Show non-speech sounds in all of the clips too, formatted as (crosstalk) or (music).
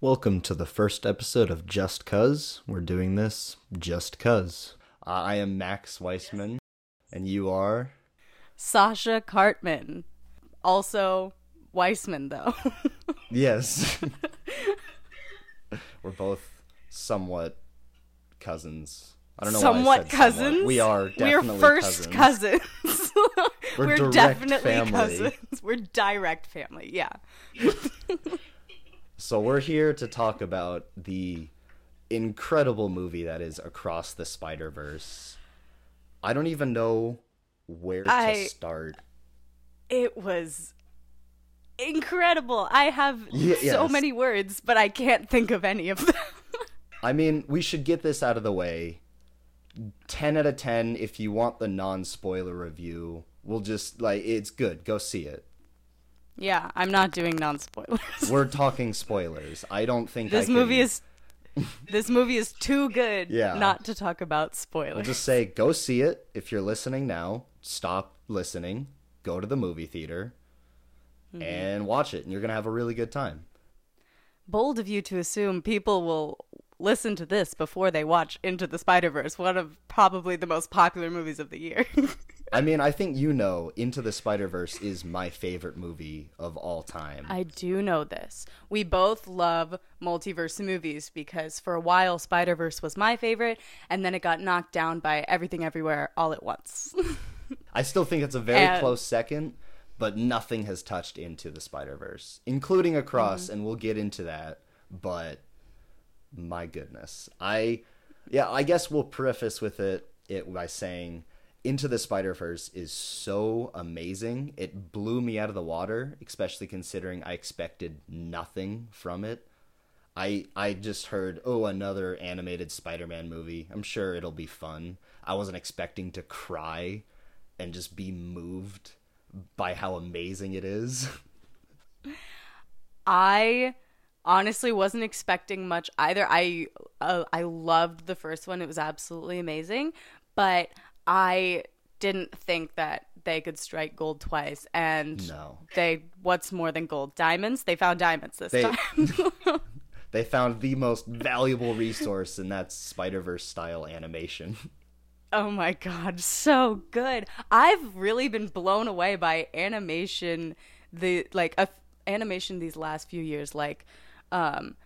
Welcome to the first episode of Just Cuz. We're doing this just cuz. Uh, I am Max Weissman, and you are. Sasha Cartman. Also Weissman, though. (laughs) Yes. (laughs) We're both somewhat cousins. I don't know somewhat said somewhat. cousins. We are definitely cousins. We're first cousins. cousins. (laughs) We're We're, definitely family. cousins. We're direct family. Yeah. So we're here to talk about the incredible movie that is Across the Spider Verse. I don't even know where I- to start. It was incredible. I have Ye- so many words, but I can't think of any of them. (laughs) I mean, we should get this out of the way. 10 out of 10 if you want the non-spoiler review. We'll just like it's good. Go see it. Yeah, I'm not doing non spoilers. We're talking spoilers. I don't think This I movie can- is this movie is too good (laughs) Yeah. not to talk about spoilers. I'll just say go see it. If you're listening now, stop listening. Go to the movie theater Mm-hmm. and watch it and you're going to have a really good time. bold of you to assume people will listen to this before they watch Into the Spider Verse, one of probably the most popular movies of the year. (laughs) I mean, I think you know Into the Spider-Verse is my favorite movie of all time. I do know this. We both love multiverse movies because for a while Spider Verse was my favorite, and then it got knocked down by Everything Everywhere All at Once. (laughs) I still think it's a very And- close second, but nothing has touched into the Spider Verse, including Across, Mm-hmm. and we'll get into that. But my goodness, I yeah, I guess we'll preface with it it by saying Into the Spider Verse is so amazing. It blew me out of the water, especially considering I expected nothing from it. I I just heard, oh, another animated Spider-Man movie. I'm sure it'll be fun. I wasn't expecting to cry and just be moved by how amazing it is. (laughs) I honestly wasn't expecting much either. I uh, I loved the first one; it was absolutely amazing. But I didn't think that they could strike gold twice. And No. they what's more than gold? Diamonds. They found diamonds this They- time. (laughs) (laughs) They found the most valuable resource, and that's Spider-Verse style animation. oh my god, so good! I've really been blown away by animation. The like a, animation these last few years, like. um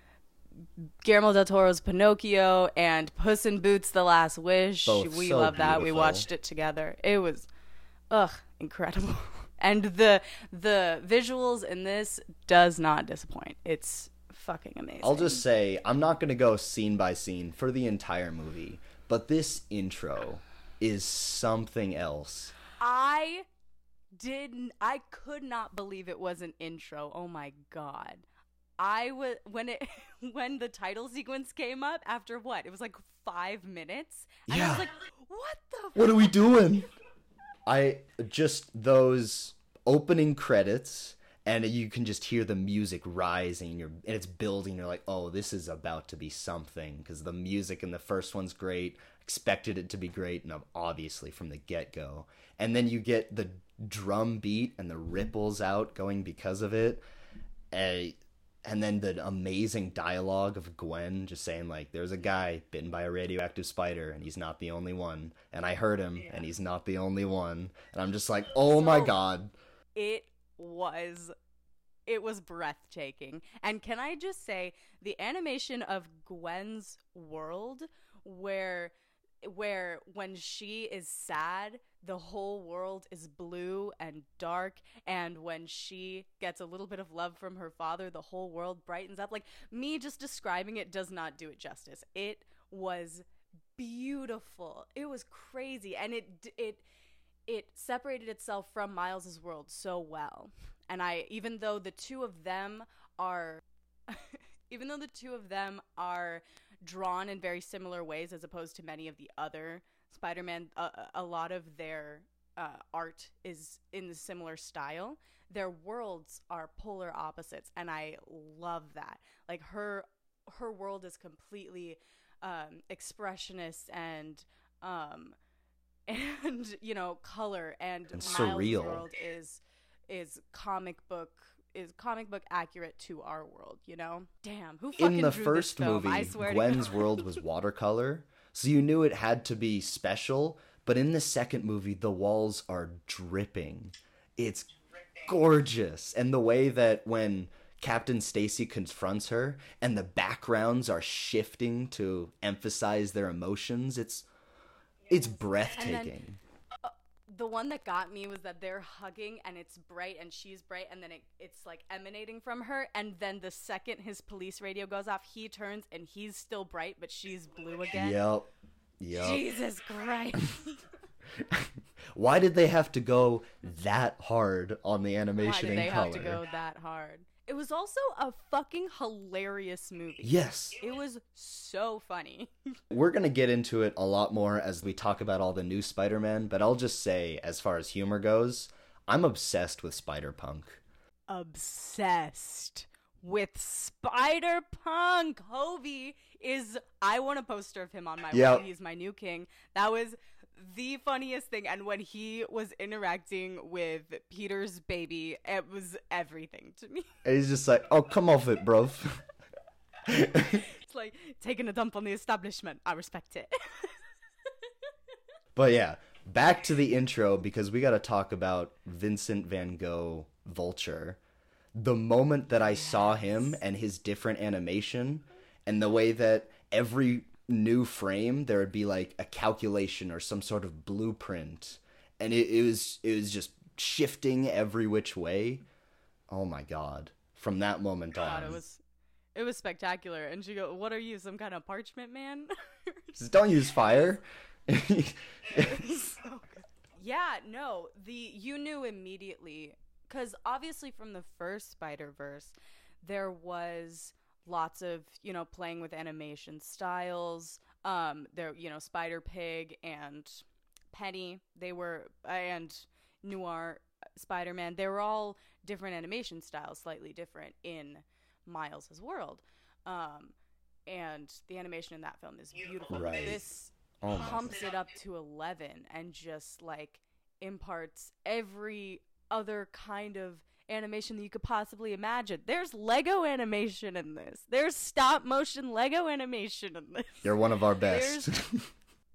Guillermo del Toro's Pinocchio and Puss in Boots: The Last Wish. Both we so love that. We watched it together. It was, ugh, incredible. (laughs) And the the visuals in this does not disappoint. It's fucking amazing. I'll just say I'm not going to go scene by scene for the entire movie, but this intro is something else. I didn't. I could not believe it was an intro. Oh my god. I was when it (laughs) when the title sequence came up after what? It was like five minutes, and I Yeah. was like, "What the? What are we doing? I just those opening credits and you can just hear the music rising and, you're, and it's building you're like oh this is about to be something because the music in the first one's great expected it to be great and obviously from the get-go and then you get the drum beat and the ripples out going because of it and, and then the amazing dialogue of Gwen just saying like there's a guy bitten by a radioactive spider and he's not the only one. And I heard him and he's not the only one. And I'm just like (laughs) oh my god. It was it was breathtaking. And can i just say the animation of gwen's world where where when she is sad the whole world is blue and dark. And when she gets a little bit of love from her father the whole world brightens up. Like me just describing it does not do it justice. It was beautiful. It was crazy. And it it it separated itself from Miles's world so well. And I even though the two of them are (laughs) even though the two of them are drawn in very similar ways as opposed to many of the other Spider-Man a, a lot of their uh, art is in the similar style. Their worlds are polar opposites and I love that. Like her her world is completely um, expressionist and um, (laughs) and you know color and, And Miles' surreal. world is is comic book is comic book accurate to our world. You know, damn, who fucking In the drew first this film? movie, I swear Gwen's world was (laughs) watercolor, so you knew it had to be special. But in the second movie, the walls are dripping. It's gorgeous, and the way that when Captain Stacy confronts her and the backgrounds are shifting to emphasize their emotions, it's it's breathtaking. The one that got me was that they're hugging and it's bright and she's bright and then it, it's like emanating from her and then the second his police radio goes off he turns and he's still bright but she's blue again Yep. Yep. jesus christ (laughs) Why did they have to go that hard on the animation why did they have color? to go that hard it was also a fucking hilarious movie Yes. it was so funny (laughs) We're going to get into it a lot more as we talk about all the new Spider-Man, but I'll just say as far as humor goes, I'm obsessed with Spider-Punk. obsessed with Spider Punk. Hobie is. I want a poster of him on my Yep. wall. He's my new king. That was the funniest thing. And when he was interacting with Peter's baby, it was everything to me. And he's just like, "Oh, come off it, bro." It's like taking a dump on the establishment. I respect it. but yeah, back to the intro because we got to talk about Vincent Van Gogh Vulture. The moment that I saw him and his different animation and the way that every new frame there would be like a calculation or some sort of blueprint and it, it was it was just shifting every which way. Oh my god. From that moment on. It was. It was spectacular. And she go, "What are you, some kind of parchment man?" (laughs) Just don't use fire. (laughs) (laughs) Yeah, no, the you knew immediately because obviously from the first Spider Verse, there was lots of you know playing with animation styles. Um, there you know Spider Pig and Penny, they were and Noir Spider Man. They were all different animation styles, slightly different in Miles's world. Um, and the animation in that film is beautiful. Right. This Oh pumps it up to 11 and just like imparts every other kind of animation that you could possibly imagine. There's Lego animation in this. There's stop motion Lego animation in this. You're one of our best. (laughs)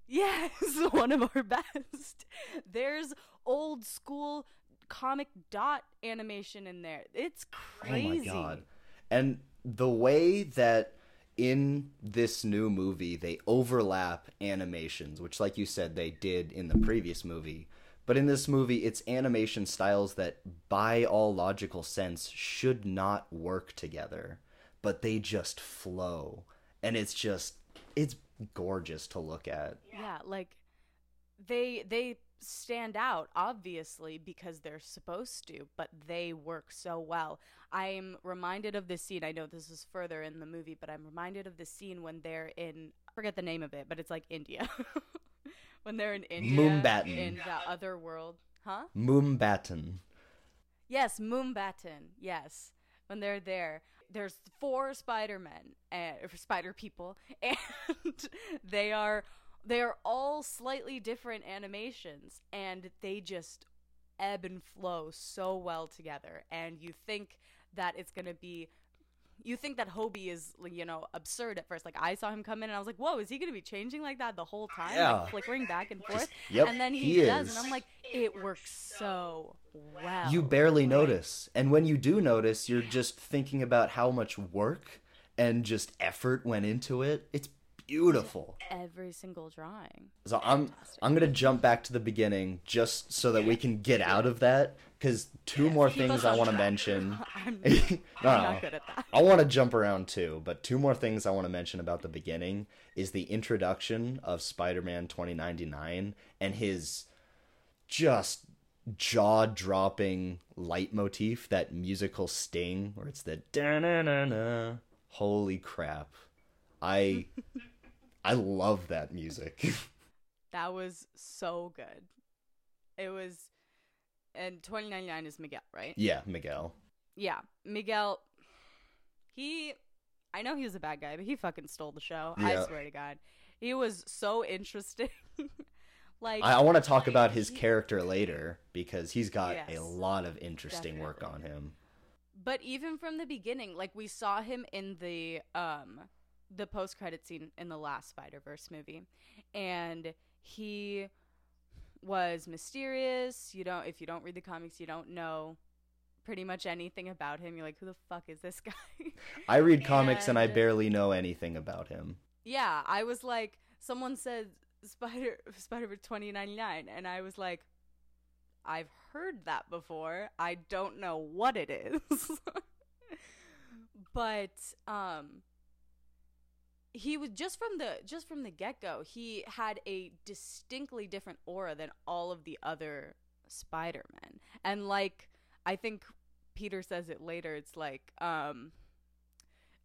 Yes, (laughs) one of our best. There's old school comic dot animation in there. It's crazy. Oh my god. And the way that in this new movie they overlap animations, which like you said they did in the previous movie, but in this movie it's animation styles that by all logical sense should not work together, but they just flow. And it's just it's gorgeous to look at. Yeah, like they they stand out obviously because they're supposed to, but they work so well. I'm reminded of this scene. I know this is further in the movie, but I'm reminded of the scene when they're in I forget the name of it, but it's like India. (laughs) when they're in India Mumbattan. in the other world. Huh? Mumbattan. Yes, Mumbattan. Yes, when they're there, there's four Spider Men and eh, or Spider people, (laughs) and they are they are all slightly different animations, and they just ebb and flow so well together. And you think that it's gonna be. You think that Hobie is, you know, absurd at first. Like I saw him come in, and I was like, "Whoa, is he gonna be changing like that the whole time, Yeah. like flickering back and forth?" yep, and then he, he does, and I'm like, "It works so well." you barely notice. And when you do notice, you're just thinking about how much work and just effort went into it. It's beautiful. every single drawing. So I'm I'm going to jump back to the beginning just so that we can get out of that cuz two more things I want to mention. (laughs) I'm, (laughs) no, (laughs) I'm no. not good at that. I want to jump around too, but two more things I want to mention about the beginning is the introduction of Spider-Man 2099 and his just jaw-dropping leitmotif, that musical sting where it's the da-na-na-na. Holy crap. I I love that music. (laughs) That was so good. It was, and 2099 is Miguel, right? yeah, Miguel. Yeah, Miguel. He, I know he was a bad guy, but he fucking stole the show. Yeah. I swear to God, he was so interesting. (laughs) like I, I want to talk about his character later because he's got Yes. a lot of interesting work on him. But even from the beginning, like we saw him in the um the post credit scene in the last Spider Verse movie, and he was mysterious. You don't if you don't read the comics, you don't know pretty much anything about him. You're like, who the fuck is this (laughs) guy? I read comics and I barely know anything about him. yeah, I was like, someone said Spider Spider Verse twenty ninety nine, and I was like, I've heard that before. I don't know what it is, (laughs) but um, he was just from the just from the get go. He had a distinctly different aura than all of the other Spider Men, and like I think Peter says it later. It's like um.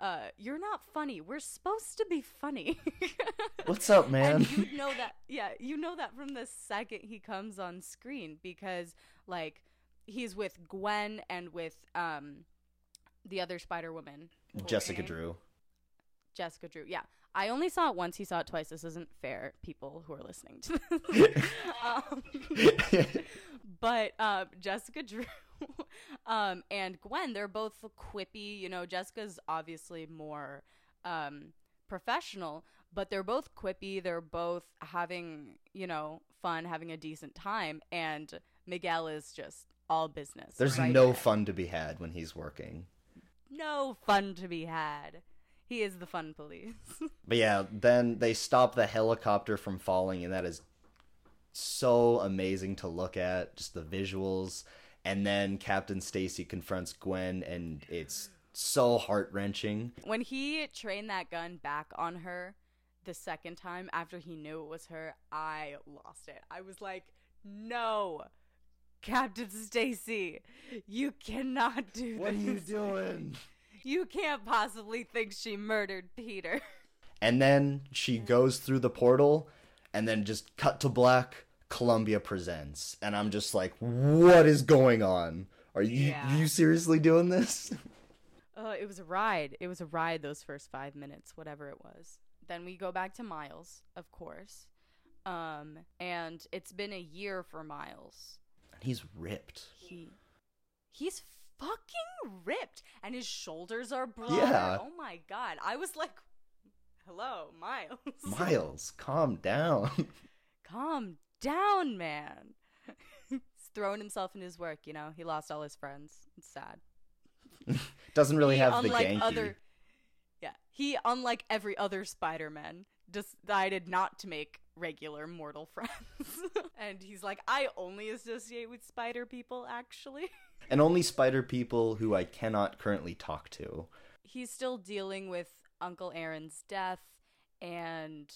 Uh, you're not funny. We're supposed to be funny. (laughs) What's up, man? And you know that, yeah, you know that from the second he comes on screen because, like, he's with Gwen and with um, the other Spider Woman, What was her Jessica? Drew. Jessica Drew. Yeah, I only saw it once. He saw it twice. This isn't fair, people who are listening to this. (laughs) um, but um, Jessica Drew (laughs) um, and Gwen, they're both quippy. You know, Jessica's obviously more um, professional, but they're both quippy. They're both having, you know, fun, having a decent time. And Miguel is just all business. There's right no there. fun to be had when he's working. no fun to be had. He is the fun police. (laughs) But yeah, then they stop the helicopter from falling, and that is so amazing to look at. Just the visuals. And then Captain Stacy confronts Gwen, and it's so heart wrenching. when he trained that gun back on her the second time after he knew it was her, I lost it. I was like, "No, Captain Stacy, you cannot do that. What are you doing? (laughs) You can't possibly think she murdered Peter." And then she goes through the portal, and then just cut to black. Columbia presents, and I'm just like, what is going on? Are you Yeah. you seriously doing this? (laughs) Uh, it was a ride. It was a ride those first five minutes, whatever it was. Then we go back to Miles, of course. Um, and it's been a year for Miles. And he's ripped. he he's fucking ripped and his shoulders are broad. Yeah. Oh my god. I was like hello, Miles. (laughs) Miles, calm down. (laughs) Calm down, man. (laughs) He's throwing himself in his work, you know. He lost all his friends. It's sad. Doesn't really He, have the Genki. other Yeah. He unlike every other Spider-Man decided not to make regular mortal friends. and he's like, I only associate with spider people actually. And only spider people who I cannot currently talk to. he's still dealing with Uncle Aaron's death and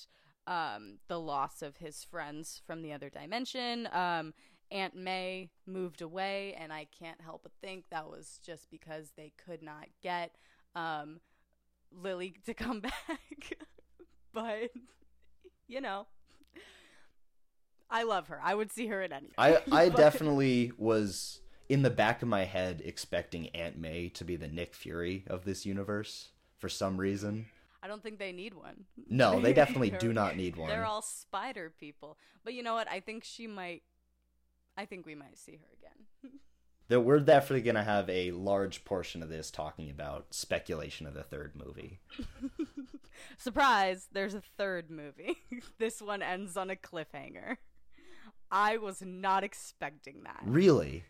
um, the loss of his friends from the other dimension. Um, Aunt May moved away, and I can't help but think that was just because they could not get um, Lily to come (laughs) back. but, you know, I love her. I would see her in anything. I I (laughs) But- definitely was in the back of my head expecting Aunt May to be the Nick Fury of this universe for some reason. I don't think they need one. No, they (laughs) definitely do not need one. They're all spider people. But you know what? I think she might. I think we might see her again. (laughs) That we're definitely gonna have a large portion of this talking about speculation of the third movie. (laughs) Surprise! There's a third movie. this one ends on a cliffhanger. I was not expecting that. Really?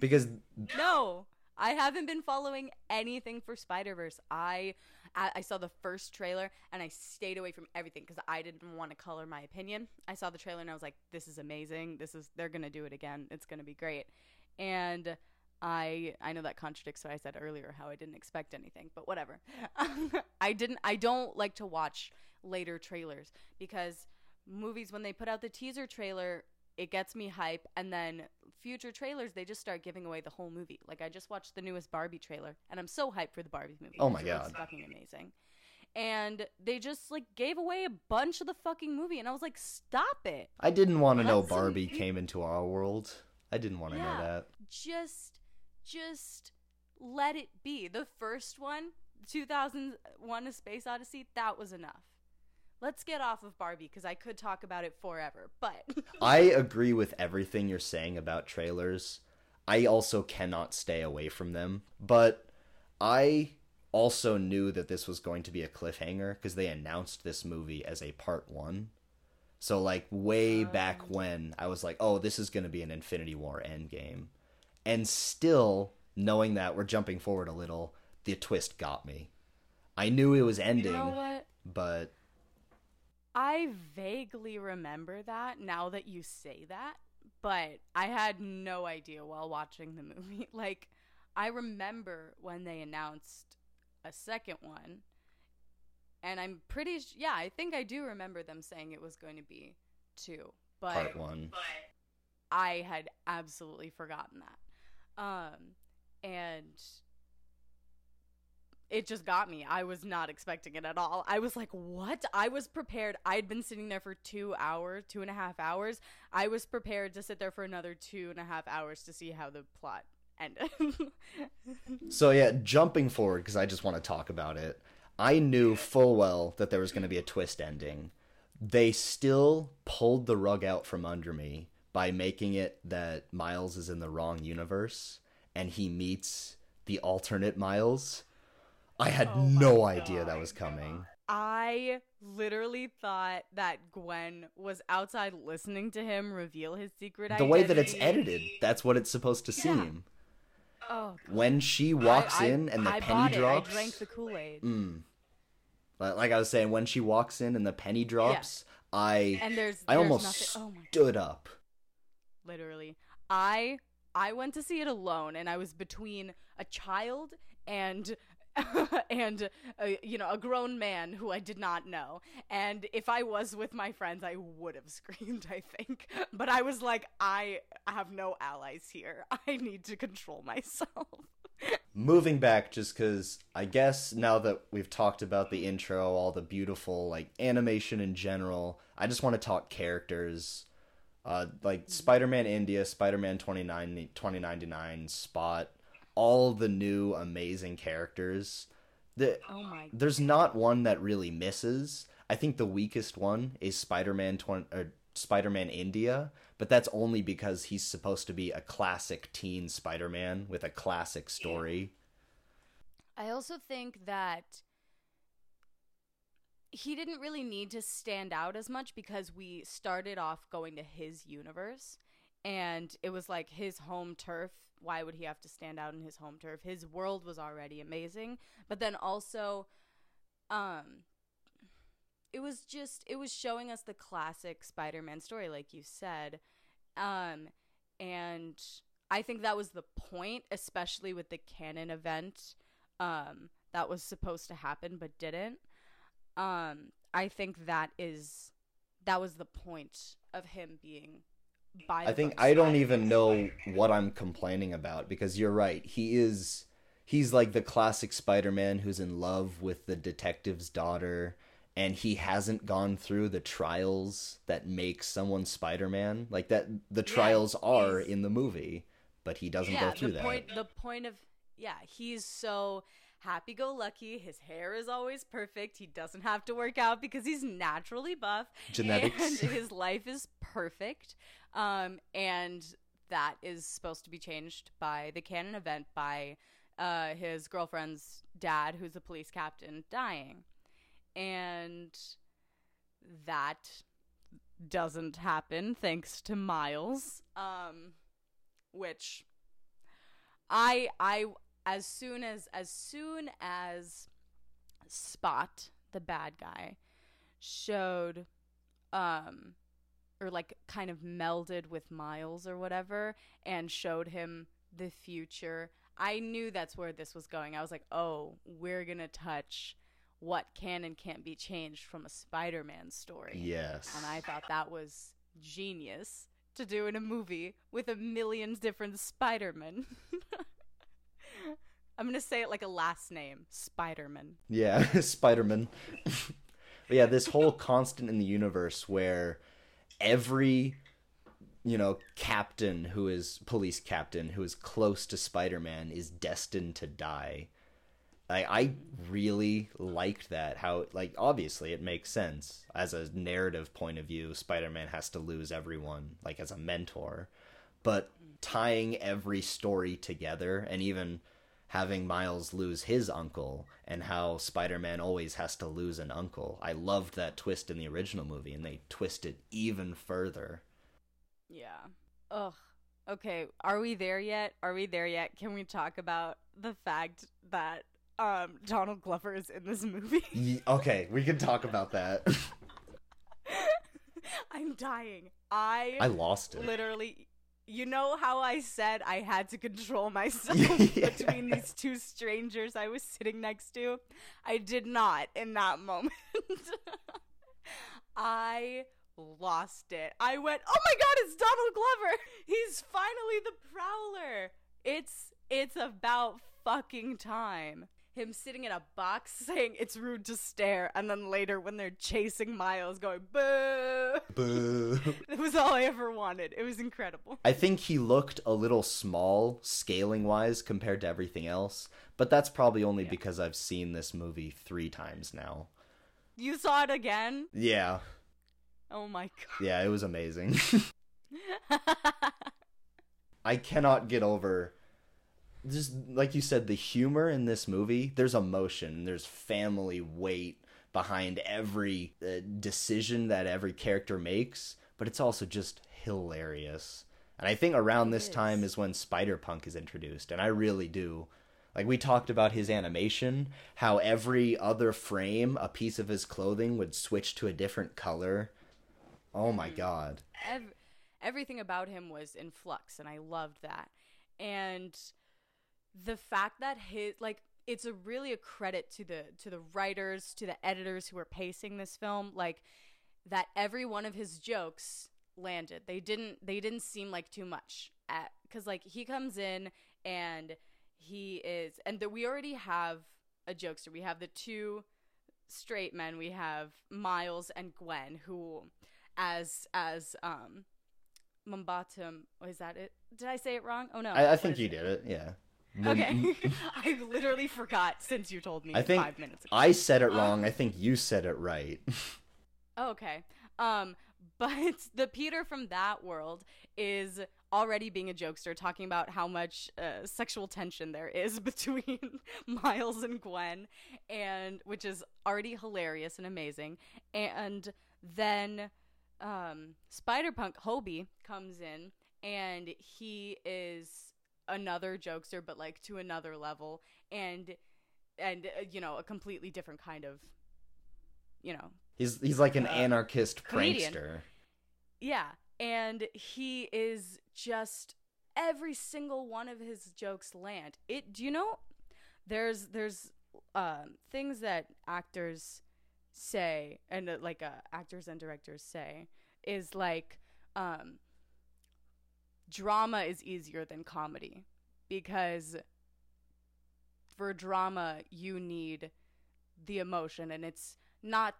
Because No, I haven't been following anything for Spider Verse. I I saw the first trailer and I stayed away from everything because I didn't want to color my opinion. I saw the trailer and I was like, "This is amazing. This is they're gonna do it again. It's gonna be great." And I I know that contradicts what I said earlier, how I didn't expect anything, but whatever. (laughs) I didn't. I don't like to watch later trailers because movies when they put out the teaser trailer it gets me hype and then future trailers they just start giving away the whole movie. Like i just watched the newest barbie trailer and i'm so hyped for the barbie movie. Oh my God. fucking amazing. And they just like gave away a bunch of the fucking movie and i was like stop it. I didn't want to know Barbie came into our world. I didn't want to know that. just just let it be. The first one 2001 a space odyssey that was enough let's get off of barbie because i could talk about it forever but (laughs) I agree with everything you're saying about trailers. I also cannot stay away from them. But I also knew that this was going to be a cliffhanger because they announced this movie as a part one. So like way oh. back when I was like, oh, this is going to be an Infinity War Endgame, and still knowing that we're jumping forward a little, the twist got me. I knew it was ending, You know but I vaguely remember that now that you say that, but I had no idea while watching the movie. (laughs) Like, I remember when they announced a second one, and I'm pretty sh- yeah, I think I do remember them saying it was going to be two, but part one. I had absolutely forgotten that. Um, and it just got me. I was not expecting it at all. I was like, what? I was prepared. I'd been sitting there for two hours, two and a half hours. I was prepared to sit there for another two and a half hours to see how the plot ended. (laughs) So yeah, jumping forward because I just want to talk about it. I knew full well that there was going to be a twist ending. They still pulled the rug out from under me by making it that Miles is in the wrong universe and he meets the alternate Miles. I had Oh no idea that was coming. I literally thought that Gwen was outside listening to him reveal his secret The identity. way that it's edited, that's what it's supposed to Yeah. seem. Oh, When she walks I- I- in and the I penny bought it. drops, I drank the Kool Aid. Mm. Like like I was saying, when she walks in and the penny drops, I And there's, I there's almost nothing. Oh stood up. literally i i went to see it alone and i was between a child and (laughs) and you know a grown man who i did not know. And if i was with my friends i would have (laughs) screamed i think. But i was like i have no allies here. (laughs) I need to control myself. Moving back, just because I guess now that we've talked about the intro, all the beautiful like animation in general, I just want to talk characters. Uh, like Spider-Man India, Spider-Man 29, 2099, Spot, all the new amazing characters. The, oh my there's not one that really misses. I think the weakest one is Spider-Man 20, or uh, Spider-Man India, but that's only because he's supposed to be a classic teen Spider-Man with a classic story. I also think that he didn't really need to stand out as much because we started off going to his universe and it was like his home turf. Why would he have to stand out in his home turf? His world was already amazing, but then also um it was just it was showing us the classic Spider-Man story like you said. Um and I think that was the point especially with the canon event um, that was supposed to happen but didn't. Um, I think that is that was the point of him being by. I think I don't even know what I'm complaining about because you're right. He is he's like the classic Spider-Man who's in love with the detective's daughter and he hasn't gone through the trials that make someone Spider-Man. Like that the trials are in the movie, but he doesn't yeah, go through the that. point the point of yeah, he's so happy go lucky. His hair is always perfect. He doesn't have to work out because he's naturally buff. Genetics. And his life is perfect. Um, and that is supposed to be changed by the canon event by uh, his girlfriend's dad, who's a police captain, dying. And that doesn't happen thanks to Miles. Um, which I I as soon as as soon as Spot, the bad guy, showed um or like kind of melded with Miles or whatever and showed him the future. I knew that's where this was going. I was like, "Oh, we're going to touch what can and can't be changed from a Spider-Man story." yes. And I thought that was genius to do in a movie with a million different Spider-Men. (laughs) I'm going to say it like a last name, Spider-Man. Yeah, (laughs) Spider-Man. (laughs) but yeah, this whole constant in the universe where every you know, captain who is police captain who is close to Spider-Man is destined to die. I I really liked that how like obviously it makes sense as a narrative point of view Spider-Man has to lose everyone like as a mentor. But tying every story together and even having Miles lose his uncle and how Spider-Man always has to lose an uncle. I loved that twist in the original movie and they twisted it even further. Yeah. Ugh. Okay, are we there yet? Are we there yet? Can we talk about the fact that um Donald Glover is in this movie? (laughs) Ye- okay, we can talk about that. (laughs) I'm dying. I I lost it. literally you know how I said I had to control (laughs) myself Yeah. between these two strangers I was sitting next to? I did not in that moment. (laughs) I lost it. I went, "Oh my god, it's Donald Glover. He's finally the Prowler." It's it's about fucking time. Him sitting in a box (laughs) saying it's rude to stare, and then later when they're chasing Miles, going boo. Boo. (laughs) It was all I ever wanted. It was incredible. I think he looked a little small scaling wise compared to everything else, but that's probably only because I've seen this movie 3 times now. You saw it again? Yeah. Oh my god. Yeah, it was amazing. (laughs) I cannot get over just like you said the humor in this movie. There's emotion, there's family weight behind every uh, decision that every character makes, but it's also just hilarious. And I think around this is. time is when Spider-Punk is introduced, and I really do like we talked about his animation, how every other frame a piece of his clothing would switch to a different color. Oh my god. Ev- everything about him was in flux and I loved that. And the fact that his like it's a really a credit to the to the writers, to the editors who were pacing this film, like that every one of his jokes landed. They didn't they didn't seem like too much at cuz like he comes in and he is and the, we already have a jokester. We have the two straight men. We have Miles and Gwen who as as um Mumbattan oh, is that it? Did I say it wrong? Oh no. I, I think you did it, yeah. Okay. (laughs) (laughs) I literally forgot since you told me I think 5 minutes ago. I said it wrong. I think you said it right. (laughs) Oh, okay. Um, but the Peter from that world is already being a jokester, talking about how much uh, sexual tension there is between Miles and Gwen, and which is already hilarious and amazing. And then um, Spider Punk Hobie comes in, and he is another jokester, but like to another level, and and uh, you know a completely different kind of, you know, He's he's like an Uh, anarchist comedian. prankster. Yeah, and he is just every single one of his jokes land. It do you know there's there's um things that actors say and uh, like uh, actors and directors say is like um drama is easier than comedy because for drama you need the emotion and it's not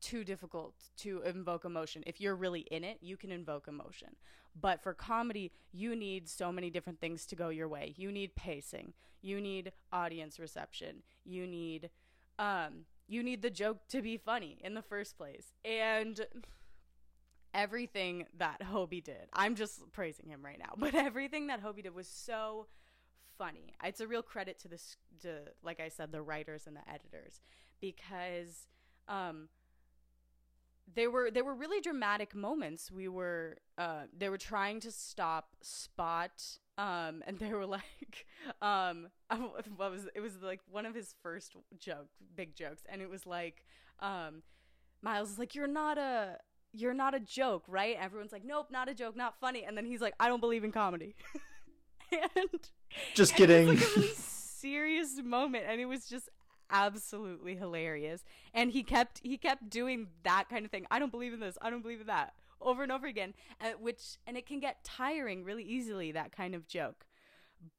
too difficult to invoke emotion. If you're really in it, you can invoke emotion. But for comedy, you need so many different things to go your way. You need pacing. You need audience reception. You need um you need the joke to be funny in the first place. And everything that Hobie did. I'm just praising him right now, (laughs) but everything that Hobie did was so funny. It's a real credit to this to like I said the writers and the editors because um there were there were really dramatic moments. We were uh they were trying to stop Spot um and they were (laughs) like um (laughs) what was it was like one of his first joke big jokes and it was like um Miles is like you're not a you're not a joke, right? Everyone's like nope, not a joke, not funny and then he's like I don't believe in comedy. (laughs) and Just (laughs) and kidding. It was like a really serious moment, and it was just absolutely hilarious. And he kept he kept doing that kind of thing. I don't believe in this. I don't believe in that. Over and over again, uh, which and it can get tiring really easily. That kind of joke,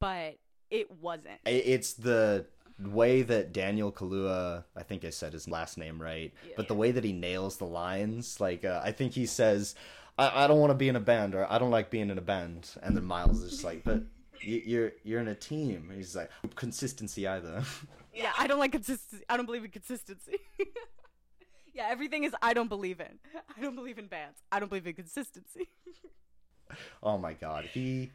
but it wasn't. It's the way that Daniel Kaluuya, I think I said his last name right, Yeah, but the way that he nails the lines, like uh, I think he says, I, "I don't want to be in a band," or "I don't like being in a band," and then Miles is just like, "But (laughs) y- you're you're in a team." And he's like, "Consistency either." (laughs) Yeah, I don't like consistency. I don't believe in consistency. (laughs) yeah, everything is I don't believe in. I don't believe in bands. I don't believe in consistency. oh my god, he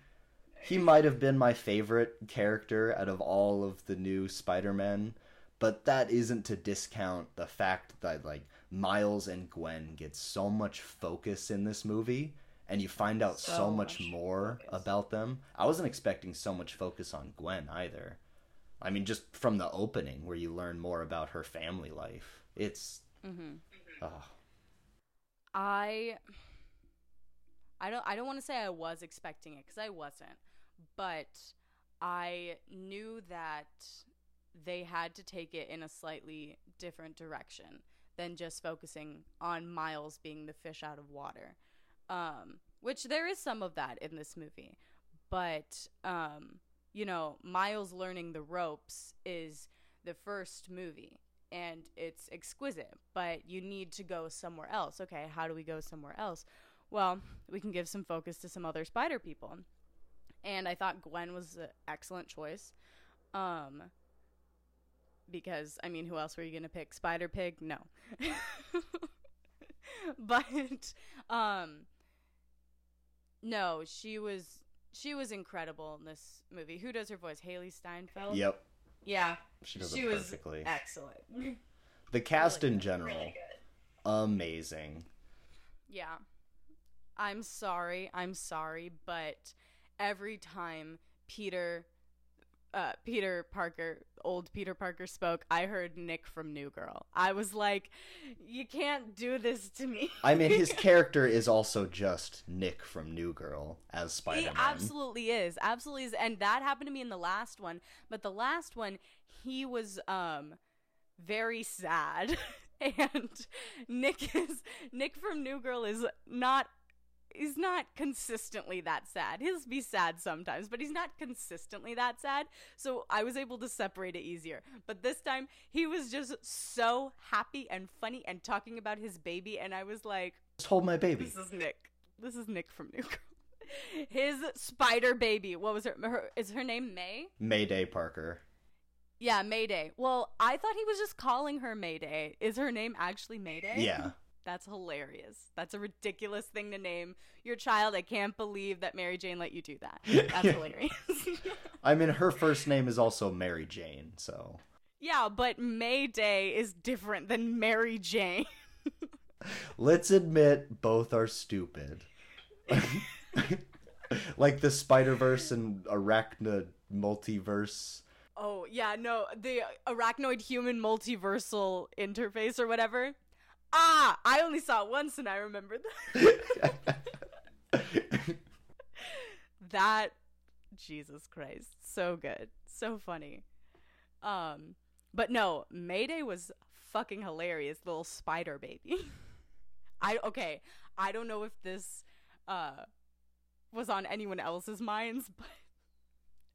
he might have been my favorite character out of all of the new Spider-Man, but that isn't to discount the fact that like Miles and Gwen get so much focus in this movie and you find out so, So much, much more focus. about them. I wasn't expecting so much focus on Gwen either. I mean just from the opening where you learn more about her family life. It's Mm-hmm. oh, I I don't I don't want to say I was expecting it cuz I wasn't. But I knew that they had to take it in a slightly different direction than just focusing on Miles being the fish out of water. Um which there is some of that in this movie. But um you know, Miles learning the ropes is the first movie and it's exquisite, but you need to go somewhere else. Okay, how do we go somewhere else? Well, we can give some focus to some other spider people. And I thought Gwen was an excellent choice. Um because I mean, who else were you going to pick? Spider Pig? No. (laughs) but um no, she was she was incredible in this movie. Who does her voice? Hailee Steinfeld? yep, Yeah. she does She it was perfectly. excellent. The cast really in general, Really amazing. Yeah. I'm sorry. I'm sorry, but every time Peter uh Peter Parker, old Peter Parker spoke, I heard Nick from New Girl. I was like, you can't do this to me. I mean, his (laughs) character is also just Nick from New Girl as Spider Man. He absolutely is. Absolutely is. And that happened to me in the last one, but the last one he was um very sad. (laughs) and Nick is Nick from New Girl is not he's not consistently that sad. He'll be sad sometimes, but he's not consistently that sad. So I was able to separate it easier. But this time he was just so happy and funny and talking about his baby and I was like Just hold my baby. this is Nick. This is Nick from New Girl. (laughs) His spider baby. What was her, her? Is her name May? Mayday Parker. Yeah, Mayday. Well, I thought he was just calling her Mayday. Is her name actually Mayday? Yeah. That's hilarious. That's a ridiculous thing to name your child. I can't believe that Mary Jane let you do that. That's (laughs) hilarious. (laughs) I mean, her first name is also Mary Jane, so. yeah, but Mayday is different than Mary Jane. (laughs) Let's admit both are stupid. like the Spider Verse and Arachna multiverse. Oh, yeah, no, the arachnoid human multiversal interface or whatever. Ah, I only saw it once and I remember that. (laughs) that Jesus Christ, so good. So funny. Um, but no, Mayday was fucking hilarious, little spider baby. (laughs) I okay, I don't know if this uh was on anyone else's minds, but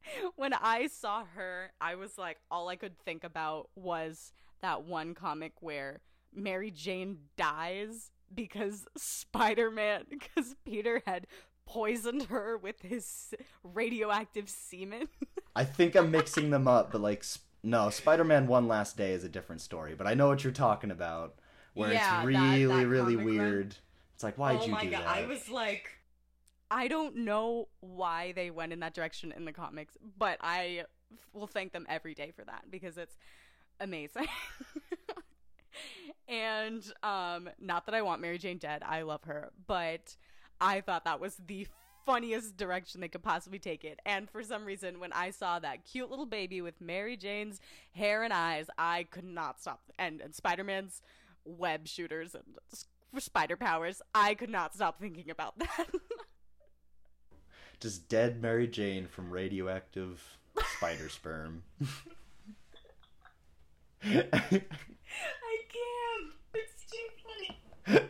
(laughs) when I saw her, I was like, all I could think about was that one comic where Mary Jane dies because Spider Man, because Peter had poisoned her with his radioactive semen. (laughs) I think I'm mixing them up, but like, no, Spider Man One Last Day is a different story, but I know what you're talking about, where Yeah, it's really, that really comic run. weird. It's like, why'd oh you my do god, that? I was like, I don't know why they went in that direction in the comics, but I f- will thank them every day for that because it's amazing. (laughs) (laughs) and um, not that I want Mary Jane dead, I love her, but I thought that was the funniest direction they could possibly take it. And for some reason, when I saw that cute little baby with Mary Jane's hair and eyes, I could not stop. And, and Spider Man's web shooters and spider powers, I could not stop thinking about that. (laughs) Just dead Mary Jane from radioactive spider sperm. (laughs) I can't. It's too funny.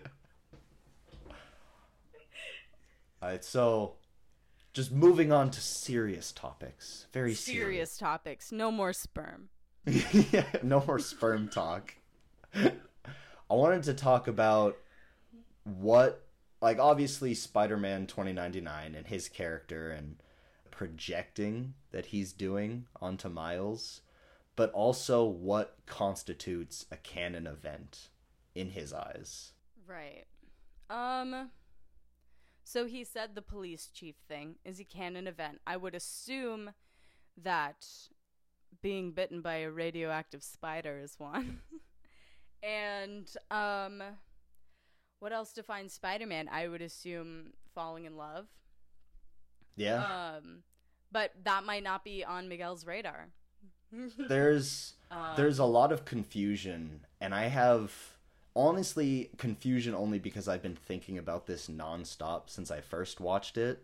Alright, so just moving on to serious topics. Very Serious topics. No more sperm. (laughs) yeah, no more sperm talk. (laughs) I wanted to talk about what, like, obviously Spider Man 2099 and his character and projecting that he's doing onto Miles, but also what constitutes a canon event in his eyes. Right. Um So he said the police chief thing is he canon event. I would assume that being bitten by a radioactive spider is one. (laughs) and um what else defines Spider-Man? I would assume falling in love. Yeah. Um but that might not be on Miguel's radar. there's (laughs) Um, there's a lot of confusion and i have honestly confusion only because i've been thinking about this nonstop since i first watched it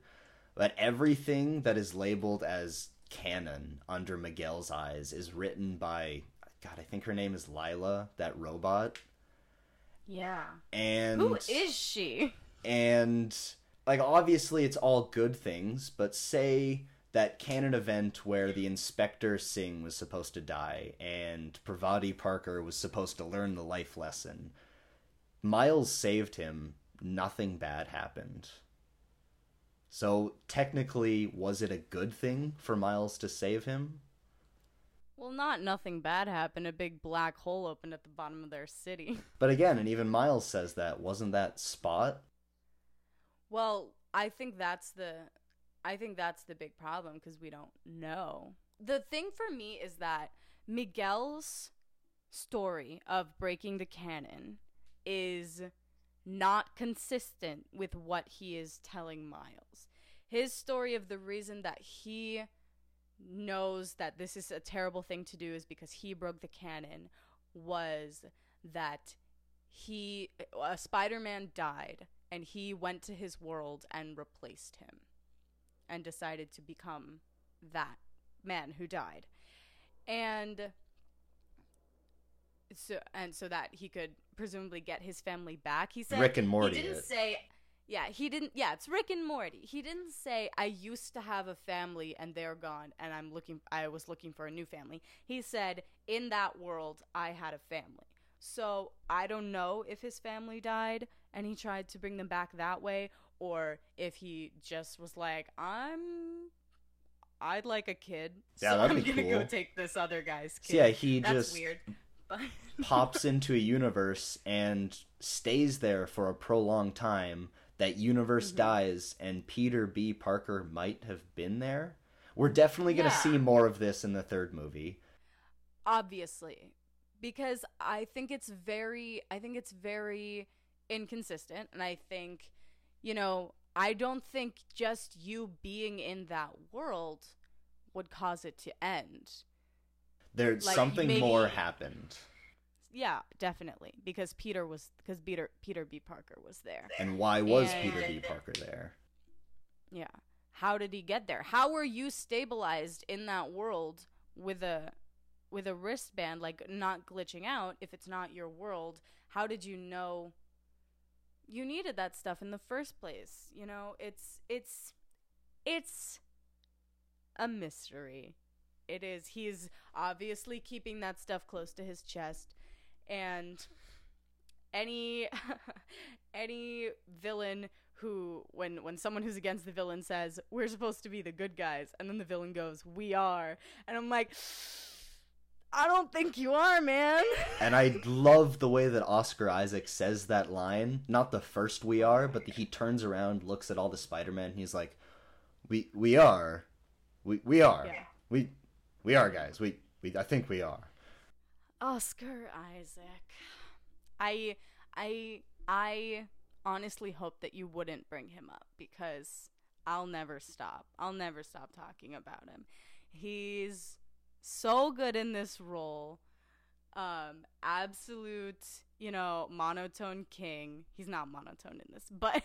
but everything that is labeled as canon under miguel's eyes is written by god i think her name is lyla that robot Yeah. and Who is she? and like obviously it's all good things but say that canon event where the inspector singh was supposed to die and pravati parker was supposed to learn the life lesson miles saved him nothing bad happened so technically was it a good thing for miles to save him Well, not nothing bad happened. A big black hole opened at the bottom of their city. (laughs) but again and even miles says that wasn't that spot Well, I think that's the I think that's the big problem because we don't know. The thing for me is that Miguel's story of breaking the canon is not consistent with what he is telling Miles. His story of the reason that he knows that this is a terrible thing to do is because he broke the canon was that he a Spider-Man died and he went to his world and replaced him and decided to become that man who died. And so and so that he could presumably get his family back. He said Rick and Morty He didn't it. say yeah, he didn't yeah, it's Rick and Morty. He didn't say I used to have a family and they're gone and I'm looking I was looking for a new family. He said in that world I had a family. So I don't know if his family died and he tried to bring them back that way or if he just was like, I'm I'd like a kid. Yeah, so I'm gonna go take this other guy's kid. So yeah, he That's just weird. But (laughs) pops into a universe and stays there for a prolonged time. That universe Mm-hmm. dies, and Peter B. Parker might have been there. We're definitely going to Yeah. see more of this in the third movie. obviously because i think it's very i think it's very inconsistent and i think you know i don't think just you being in that world would cause it to end There's Like, something maybe- more happened. yeah definitely because peter was because peter peter b parker was there And why was And- Peter B. Parker there? yeah how did he get there how were you stabilized in that world with a with a wristband like not glitching out if it's not your world how did you know you needed that stuff in the first place you know? It's it's it's a mystery. It is. He's obviously keeping that stuff close to his chest. And any (laughs) any villain who when when someone who's against the villain says we're supposed to be the good guys and then the villain goes we are and i'm like i don't think you are man And I love the way that Oscar Isaac says that line. Not the first "we are," but he turns around, looks at all the Spider-Man, he's like, "We we are, we we are, Yeah. we we are guys. We we I think we are." oscar isaac i i i honestly hope that you wouldn't bring him up because i'll never stop i'll never stop talking about him he's so good in this role. Um absolute you know monotone king. He's not monotone in this (laughs) but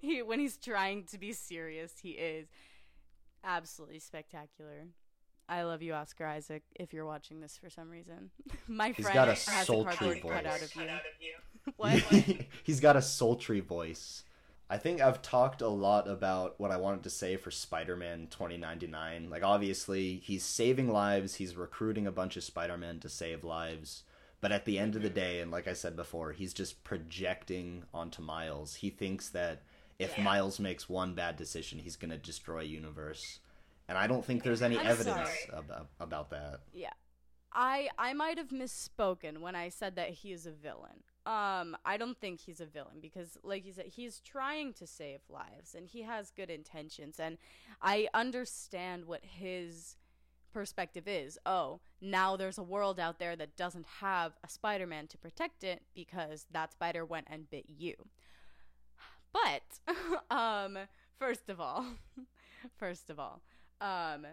he when he's trying to be serious he is absolutely spectacular. I love you oscar isaac if you're watching this for some reason. (laughs) My He's friend got a has sultry a cardboard cut voice. out of you. Cut out of you. (laughs) what? He's got a sultry voice. I think I've talked a lot about what I wanted to say for Spider-Man 2099. Like obviously, he's saving lives, he's recruiting a bunch of Spider-Men to save lives, but at the end of the day and like I said before, he's just projecting onto Miles. He thinks that if Yeah. Miles makes one bad decision, he's going to destroy universe. And I don't think there's any I'm evidence about, about that. Yeah. I I might have misspoken when I said that he is a villain. Um I don't think he's a villain because like you said he's trying to save lives and he has good intentions and I understand what his perspective is. Oh, now there's a world out there that doesn't have a Spider-Man to protect it because that spider went and bit you. But (laughs) um first of all, (laughs) first of all, um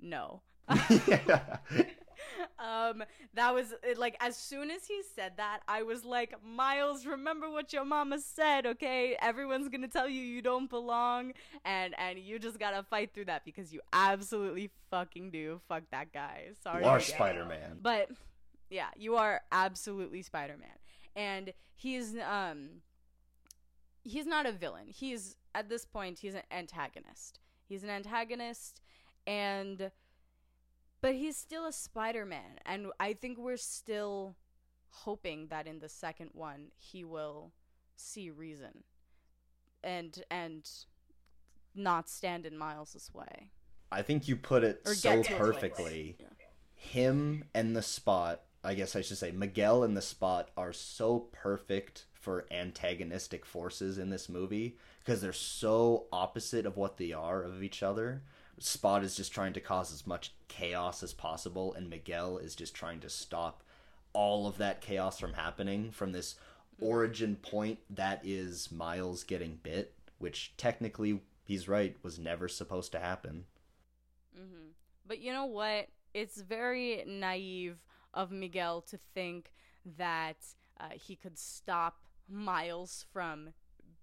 no. (laughs) (laughs) um that was it, like as soon as he said that i was like miles remember what your mama said okay? Everyone's gonna tell you you don't belong and and you just gotta fight through that because you absolutely fucking do. Fuck that guy. Sorry you are Spider Man. but yeah you are absolutely spider-man. And he's um he's not a villain. He's at this point he's an antagonist. He's an antagonist and but he's still a spider-man and i think we're still hoping that in the second one he will see reason and and not stand in miles's way I think you put it Or so get to a place. perfectly. Yeah. Him and the spot, I guess I should say, Miguel and the spot are so perfect for antagonistic forces in this movie because they're so opposite of what they are of each other. Spot is just trying to cause as much chaos as possible, and Miguel is just trying to stop all of that chaos from happening from this origin point that is Miles getting bit, which technically, he's right, was never supposed to happen. Mm-hmm. But you know what? It's very naive of Miguel to think that uh, he could stop Miles from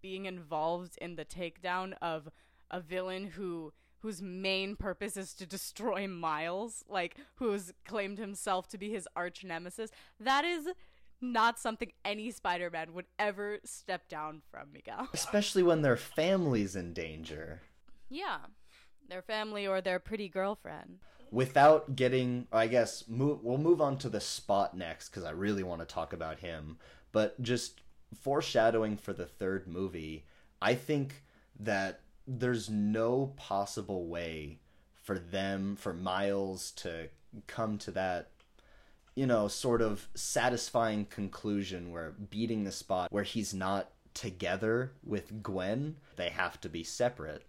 being involved in the takedown of a villain who whose main purpose is to destroy Miles, like who's claimed himself to be his arch nemesis. That is not something any Spider-Man would ever step down from, Miguel. (laughs) Especially when their family's in danger. yeah. Their family or their pretty girlfriend. Without getting, I guess, move, we'll move on to the spot next because I really want to talk about him. But just foreshadowing for the third movie, I think that there's no possible way for them, for Miles to come to that you know, sort of satisfying conclusion where beating the spot where he's not together with Gwen, they have to be separate.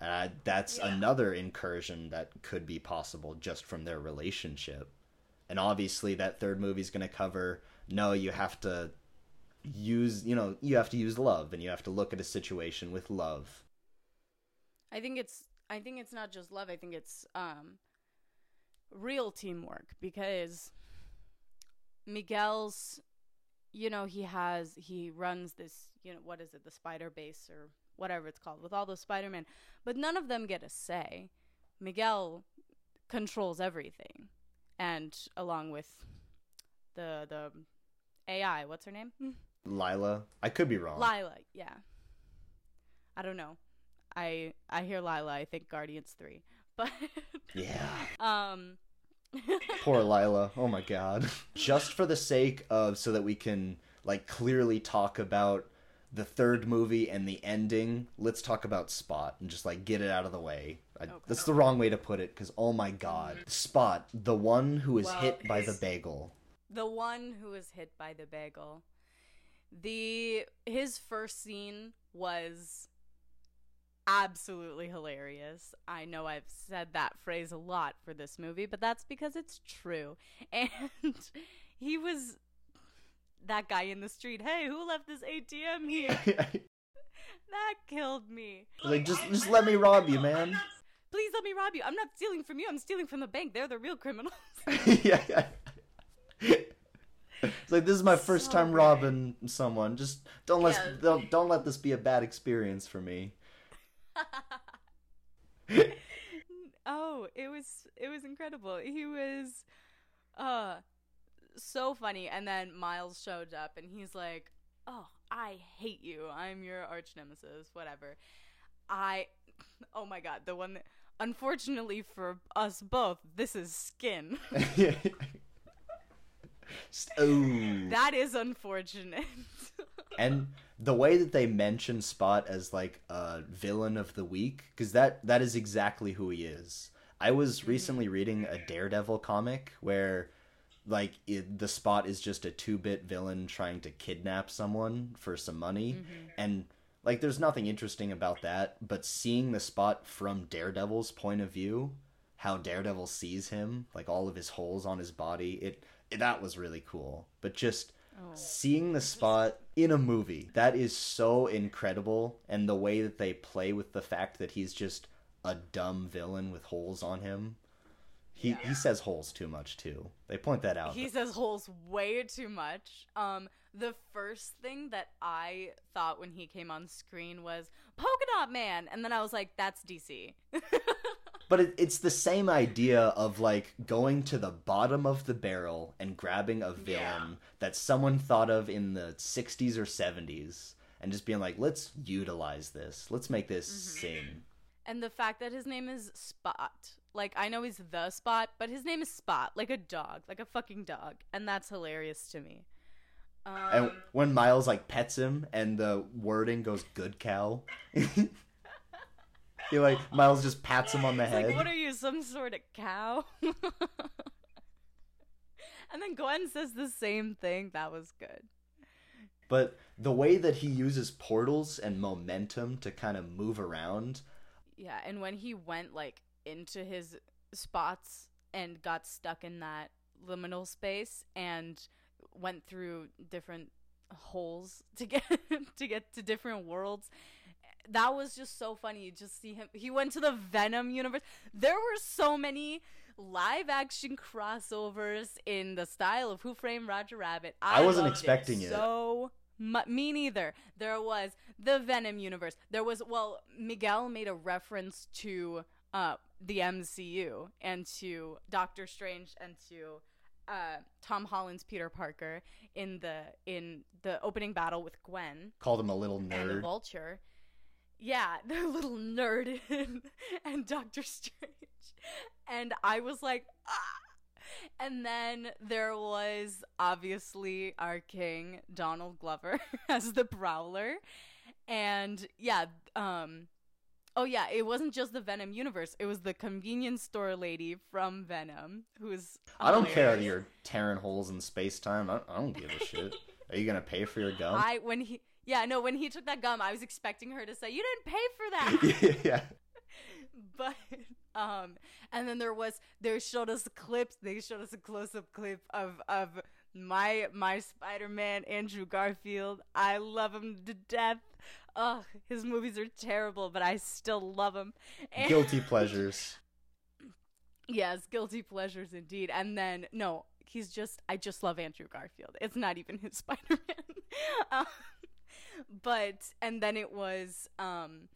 Uh, that's another incursion that could be possible just from their relationship. And obviously, that third movie's going to cover no, you have to use, you know, you have to use love and you have to look at a situation with love. I think it's I think it's not just love. I think it's um real teamwork because Miguel's you know, he has he runs this, you know, what is it, the spider base or whatever it's called with all those Spider-Man, but none of them get a say. Miguel controls everything. And along with the the AI, what's her name? Lyla, I could be wrong. Lyla, yeah. I don't know. I I hear Lila, I think Guardians 3. But yeah. (laughs) um (laughs) Poor Lila. Oh my god. Just for the sake of so that we can like clearly talk about the third movie and the ending, let's talk about Spot and just like get it out of the way. I, Okay. That's the wrong way to put it because oh my god. Spot, the one who is Well, hit by the bagel. the one who was hit by the bagel. The his first scene was absolutely hilarious. I know I've said that phrase a lot for this movie, but that's because it's true. (laughs) And he was that guy in the street. Hey, who left this ATM here? (laughs) that killed me. like just just let me rob you, man. Please let me rob you. I'm not stealing from you. I'm stealing from the bank. They're the real criminals. (laughs) yeah, yeah. It's like this is my first So time great. robbing someone. Just don't let Yeah. don't, don't let this be a bad experience for me. (laughs) oh, it was it was incredible. He was uh so funny and then Miles showed up and he's like, "Oh, I hate you. I'm your arch nemesis, whatever." I Oh my god, the one that unfortunately for us both, this is skin. (laughs) (laughs) oh. that is unfortunate. and the way that they mention Spot as like a villain of the week, because that that is exactly who he is. I was mm-hmm. recently reading a Daredevil comic where like it, the spot is just a two-bit villain trying to kidnap someone for some money. Mm-hmm. And like there's nothing interesting about that but seeing the spot from daredevil's point of view how daredevil sees him like all of his holes on his body it that was really cool. But just Oh. seeing the spot in a movie that is so incredible and the way that they play with the fact that he's just a dumb villain with holes on him he he says holes too much too they point that out He says holes way too much. Um, the first thing that I thought when he came on screen was Polka Dot Man, and then I was like, "That's DC." (laughs) but it, it's the same idea of like going to the bottom of the barrel and grabbing a villain Yeah. that someone thought of in the 60s or 70s and just being like let's utilize this let's make this sing and the fact that his name is Spot. Like I know he's the Spot, but his name is Spot, like a dog, like a fucking dog, and that's hilarious to me. Um, And when Miles like pets him and the wording goes "good cow," (laughs) like Miles just pats him on the it's head. like, what are you, some sort of cow? (laughs) and then Gwen says the same thing. That was good. but the way that he uses portals and momentum to kind of move around, Yeah, and when he went like into his spots and got stuck in that liminal space and went through different holes to get (laughs) to get to different worlds that was just so funny you just see him he went to the venom universe there were so many live action crossovers in the style of who framed roger rabbit i, I wasn't expecting it. so mu- me neither there was the venom universe there was well miguel made a reference to uh the mcu and to doctor strange and to uh, Tom Holland's Peter Parker in the in the opening battle with Gwen called him a little nerd. and the. Vulture. Yeah, (laughs) the little nerd in, and Doctor Strange, and I was like, ah! And then there was obviously our king Donald Glover (laughs) as the Prowler, and yeah, um. Oh yeah, it wasn't just the Venom universe. It was the convenience store lady from Venom, who's I don't care that you're tearing holes in space time. I, I don't give a shit. (laughs) Are you gonna pay for your gum? I when he yeah no when he took that gum, I was expecting her to say you didn't pay for that, (laughs) yeah. (laughs) but um and then there was they showed us clips. They showed us a close up clip of of my my Spider Man Andrew Garfield. I love him to death. Ugh, his movies are terrible, but I still love him. And- Guilty (laughs) pleasures. Yes, guilty pleasures indeed. And then no, he's just I just love Andrew Garfield. It's not even his Spider-Man. um, but and then it was um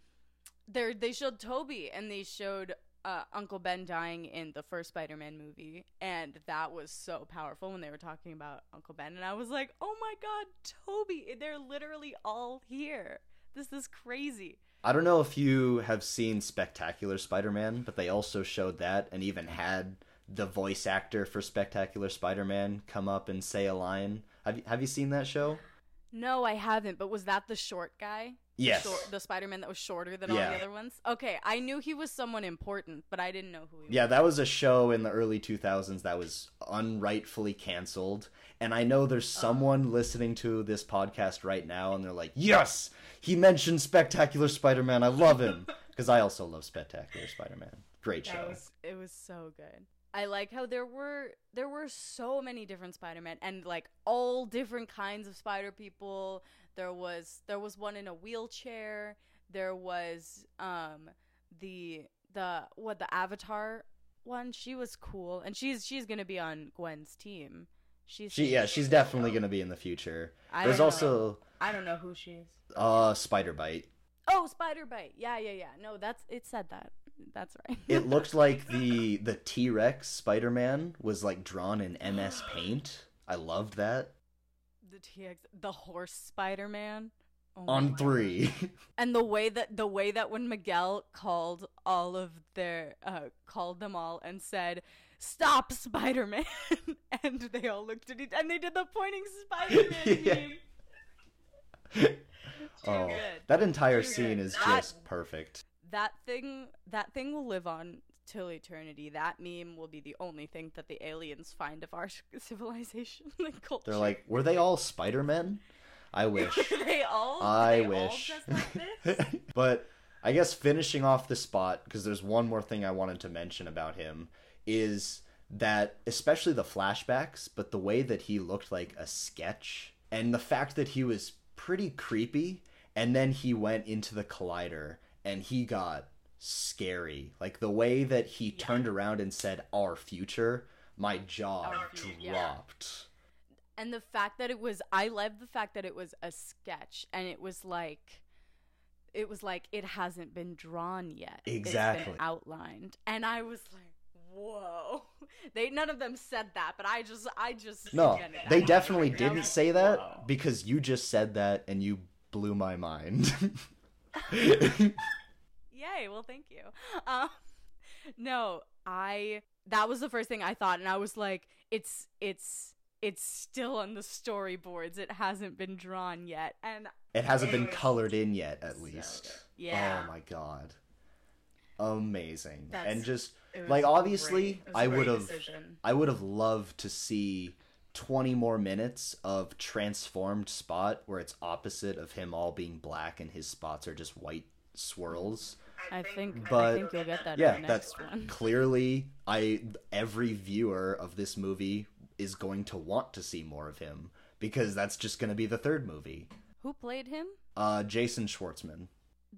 there they showed Tobey and they showed uh, Uncle Ben dying in the first Spider-Man movie and that was so powerful when they were talking about Uncle Ben and I was like, "Oh my god, Tobey, they're literally all here. This is crazy." I don't know if you have seen Spectacular Spider-Man, but they also showed that and even had the voice actor for Spectacular Spider-Man come up and say a line. Have you, have you seen that show? No, I haven't. But was that the short guy? The Yes. short- the Spider-Man that was shorter than all the other ones. Okay, I knew he was someone important, but I didn't know who he was. Yeah, that was a show in the early 2000s that was unrightfully canceled. And I know there's oh. someone listening to this podcast right now and they're like, "Yes, he mentioned Spectacular Spider-Man. I love him." (laughs) Cuz I also love Spectacular Spider-Man. Great was. show. Was it was so good. I like how there were there were so many different Spider-Man and like all different kinds of Spider people. There was there was one in a wheelchair. There was um the the what the Avatar one. She was cool, and she's she's gonna be on Gwen's team. She's She yeah, she's definitely going to be in the future. I There's also I don't know who she is. uh Spider-Byte. Oh, Spider-Byte. Yeah, yeah, yeah. No, that's it said that. (laughs) That's right. It (laughs) looked like the the T-Rex Spider-Man was like drawn in MS (gasps) Paint. I loved that. the T Rex, the horse Spider Man. Oh On 3. (laughs) And the way that the way that when Miguel called all of their uh called them all and said, Stop Spider Man and they all looked at each and they did the pointing Spider Man Yeah. oh, good. that entire Too scene good. is just perfect. That thing that thing will live on till eternity. That meme will be the only thing that the aliens find of our (laughs) civilization (laughs) and culture. They're like, were they all Spider Men? I (laughs) wish. they all. I they all wish. dress like this? but I guess finishing off the spot, because there's one more thing I wanted to mention about him, is that especially the flashbacks, but the way that he looked like a sketch, and the fact that he was pretty creepy, and then he went into the collider and he got scary. Like the way that he turned around and said, Our future, my jaw Our future, yeah. dropped. and the fact that it was i love the fact that it was a sketch and it was like it was like it hasn't been drawn yet it's Exactly. been outlined and i was like whoa (laughs) they none of them said that but i just i just No, they definitely didn't say that Whoa. because you just said that and you blew my mind. (laughs) (laughs) Yay! Well, thank you. Um, no, I that was the first thing I thought, and I was like, it's it's it's still on the storyboards. It hasn't been drawn yet, and it hasn't been colored in yet, at least. yeah, Oh my god. Amazing. That's- and just like obviously great. It was a I would have. I would have loved to see 20 more minutes of transformed spot where it's opposite of him all being black and his spots are just white swirls. I think But- I think you'll get that. yeah, in the that's one. (laughs) clearly I every viewer of this movie is going to want to see more of him because that's just going to be the third movie. Who played him? Uh Jason Schwartzman.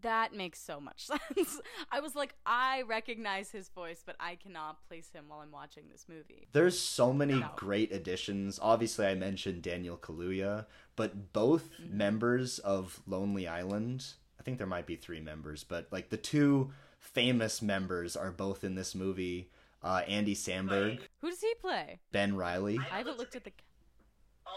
That makes so much (laughs) sense. I was like, I recognize his voice, but I cannot place him while I'm watching this movie. There's so many No. great additions. Obviously I mentioned Daniel Kaluuya, but both Mm-hmm. members of Lonely Island, I think there might be 3 members, but like the two famous members are both in this movie. Uh, Andy Samberg, Who does he play? Ben Reilly. I haven't looked at the.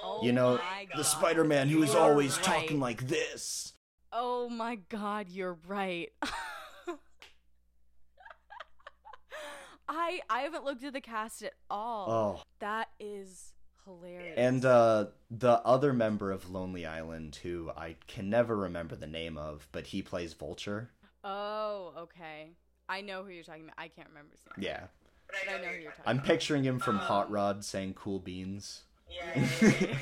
Oh You know, the Spider-Man who is always right. talking like this. Oh my god, you're right. (laughs) I I haven't looked at the cast at all. Oh, That is hilarious. and uh, the other member of Lonely Island, who I can never remember the name of, but he plays Vulture. oh, okay. I know who you're talking about. I can't remember his name. Yeah, But I know who you're talking I'm about. picturing him from Hot Rod saying "Cool Beans." Yeah. (laughs)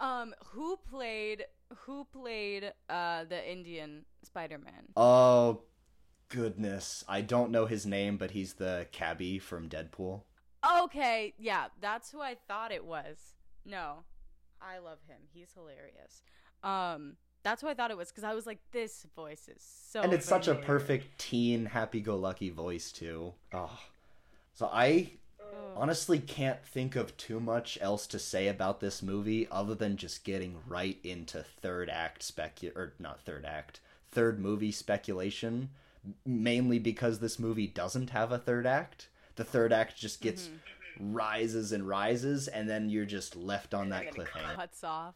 Um, who played who played uh the Indian Spider-Man? Oh, goodness, I don't know his name, but he's the cabbie from Deadpool. Okay, yeah, that's who I thought it was. No, I love him. He's hilarious. Um, that's who I thought it was because I was like, this voice is so. and it's such a perfect teen, happy-go-lucky voice too. Oh, so I. honestly can't think of too much else to say about this movie other than just getting right into third act specu or not third act, third movie speculation. Mainly because this movie doesn't have a third act. The third act just gets Mm-hmm. rises and rises, and then you're just left on that cliffhanger. cuts off.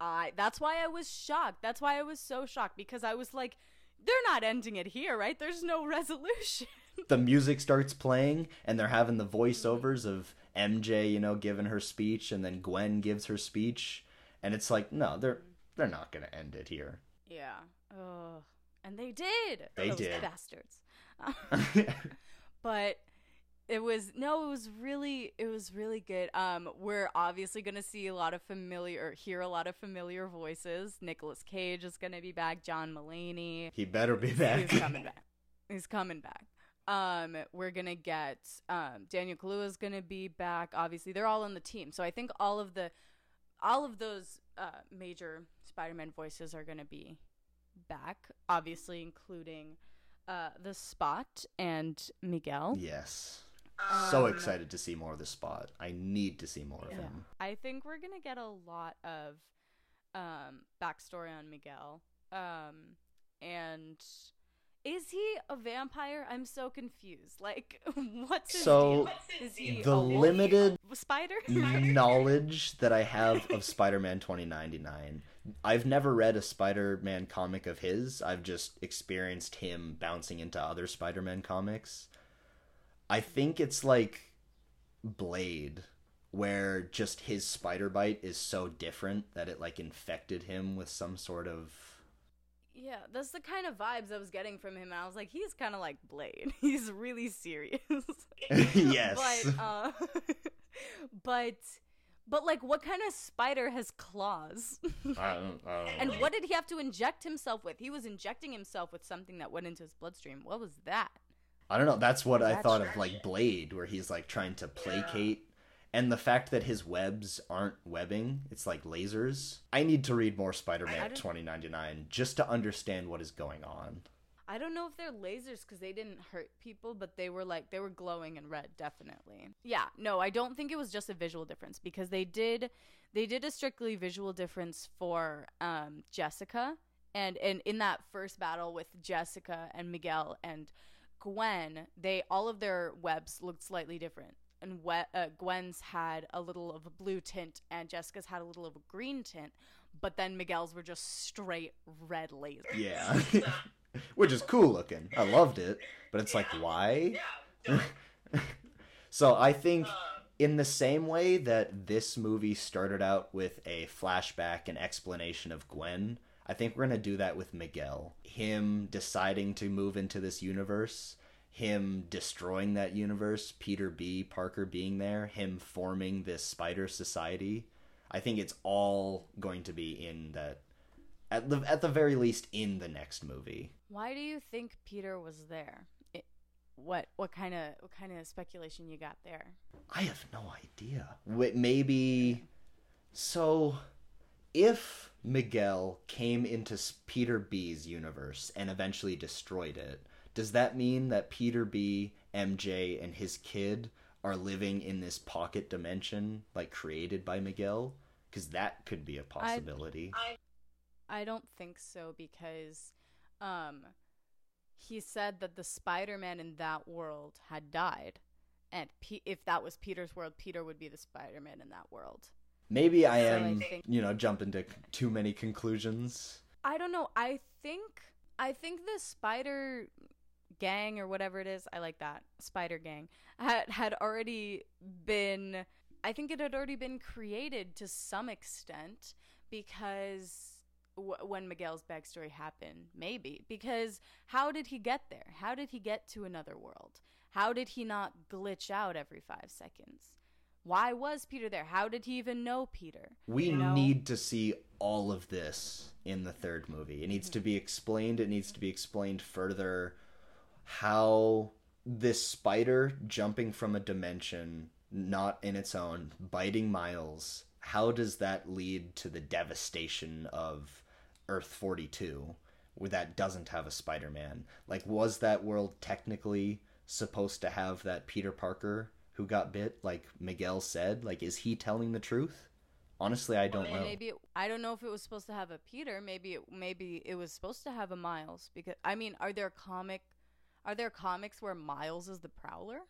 I. That's why I was shocked. That's why I was so shocked because I was like, they're not ending it here, right? There's no (laughs) resolution. The music starts playing and they're having the voiceovers of MJ, you know, giving her speech and then Gwen gives her speech and it's like, no, they're they're not going to end it here. yeah. Ugh. And they did. They Those did. Bastards. (laughs) but it was no it was really it was really good um we're obviously gonna see a lot of familiar hear a lot of familiar voices Nicolas cage is gonna be back john Mulaney. he better be back. (laughs) he's coming back he's coming back um we're gonna get um daniel Kaluuya is gonna be back obviously they're all on the team so i think all of the all of those uh major spider-man voices are gonna be back obviously including uh the spot and miguel yes. So Um, excited to see more of the spot. I need to see more of him. I think we're gonna get a lot of um, backstory on Miguel. Um, and is he a vampire? I'm so confused. Like, (laughs) what's his So, deal? What's his deal? The a limited spider? (laughs) knowledge that I have of Spider-Man 2099. I've never read a Spider-Man comic of his. I've just experienced him bouncing into other Spider-Man comics. I think it's like Blade where just his spider bite is so different that it like infected him with some sort of Yeah, that's the kind of vibes I was getting from him. And I was like, he's kind of like Blade. (laughs) He's really serious. (laughs) yes. but uh, (laughs) but but like, what kind of spider has claws? I don't, I don't and know. what did he have to inject himself with? He was injecting himself with something that went into his bloodstream. What was that? I don't know. That's what I That's thought of like Blade, where he's like trying to placate. And the fact that his webs aren't webbing, it's like lasers. I need to read more Spider-Man 2099 just to understand what is going on. I don't know if they're lasers because they didn't hurt people, but they were like they were glowing in red, definitely. Yeah, no, I don't think it was just a visual difference because they did they did a strictly visual difference for um, Jessica, and and in that first battle with Jessica and Miguel and Gwen, they all of their webs looked slightly different. And we- uh, Gwen's had a little of a blue tint, and Jessica's had a little of a green tint. But then Miguel's were just straight red lasers. Yeah. (laughs) Which is cool looking. I loved it. But it's like, why? Yeah. (laughs) So I think in the same way that this movie started out with a flashback and explanation of Gwen, I think we're going to do that with Miguel. Him deciding to move into this universe, him destroying that universe, Peter B. Parker being there, him forming this spider society. I think it's all going to be in that at the at the very least in the next movie. Why do you think Peter was there? It, what what kind of what kind of speculation you got there? I have no idea. Maybe. So, if Miguel came into Peter B's universe and eventually destroyed it, does that mean that Peter B, MJ, and his kid are living in this pocket dimension, like created by Miguel? Because that could be a possibility. I I don't think so because um he said that the Spider-Man in that world had died. And P- if that was Peter's world, Peter would be the Spider-Man in that world. Maybe I So I am, think- you know, jumping to too many conclusions. I don't know. I think I think the Spider gang or whatever it is, I like that. Spider gang had had already been I think it had already been created to some extent because w- when Miguel's backstory happened, maybe because how did he get there? How did he get to another world? How did he not glitch out every 5 seconds? Why was Peter there? How did he even know Peter? We You know? need to see all of this in the third movie. It needs to be explained. It needs to be explained further how this spider jumping from a dimension not in its own, biting Miles, how does that lead to the devastation of Earth 42 where that doesn't have a Spider-Man? Like was that world technically supposed to have that Peter Parker who got bit like Miguel said? Like is he telling the truth? Honestly, I don't Or know. maybe it, I don't know if it was supposed to have a Peter. Maybe it, maybe it was supposed to have a Miles because I mean, are there comic are there comics where Miles is the Prowler?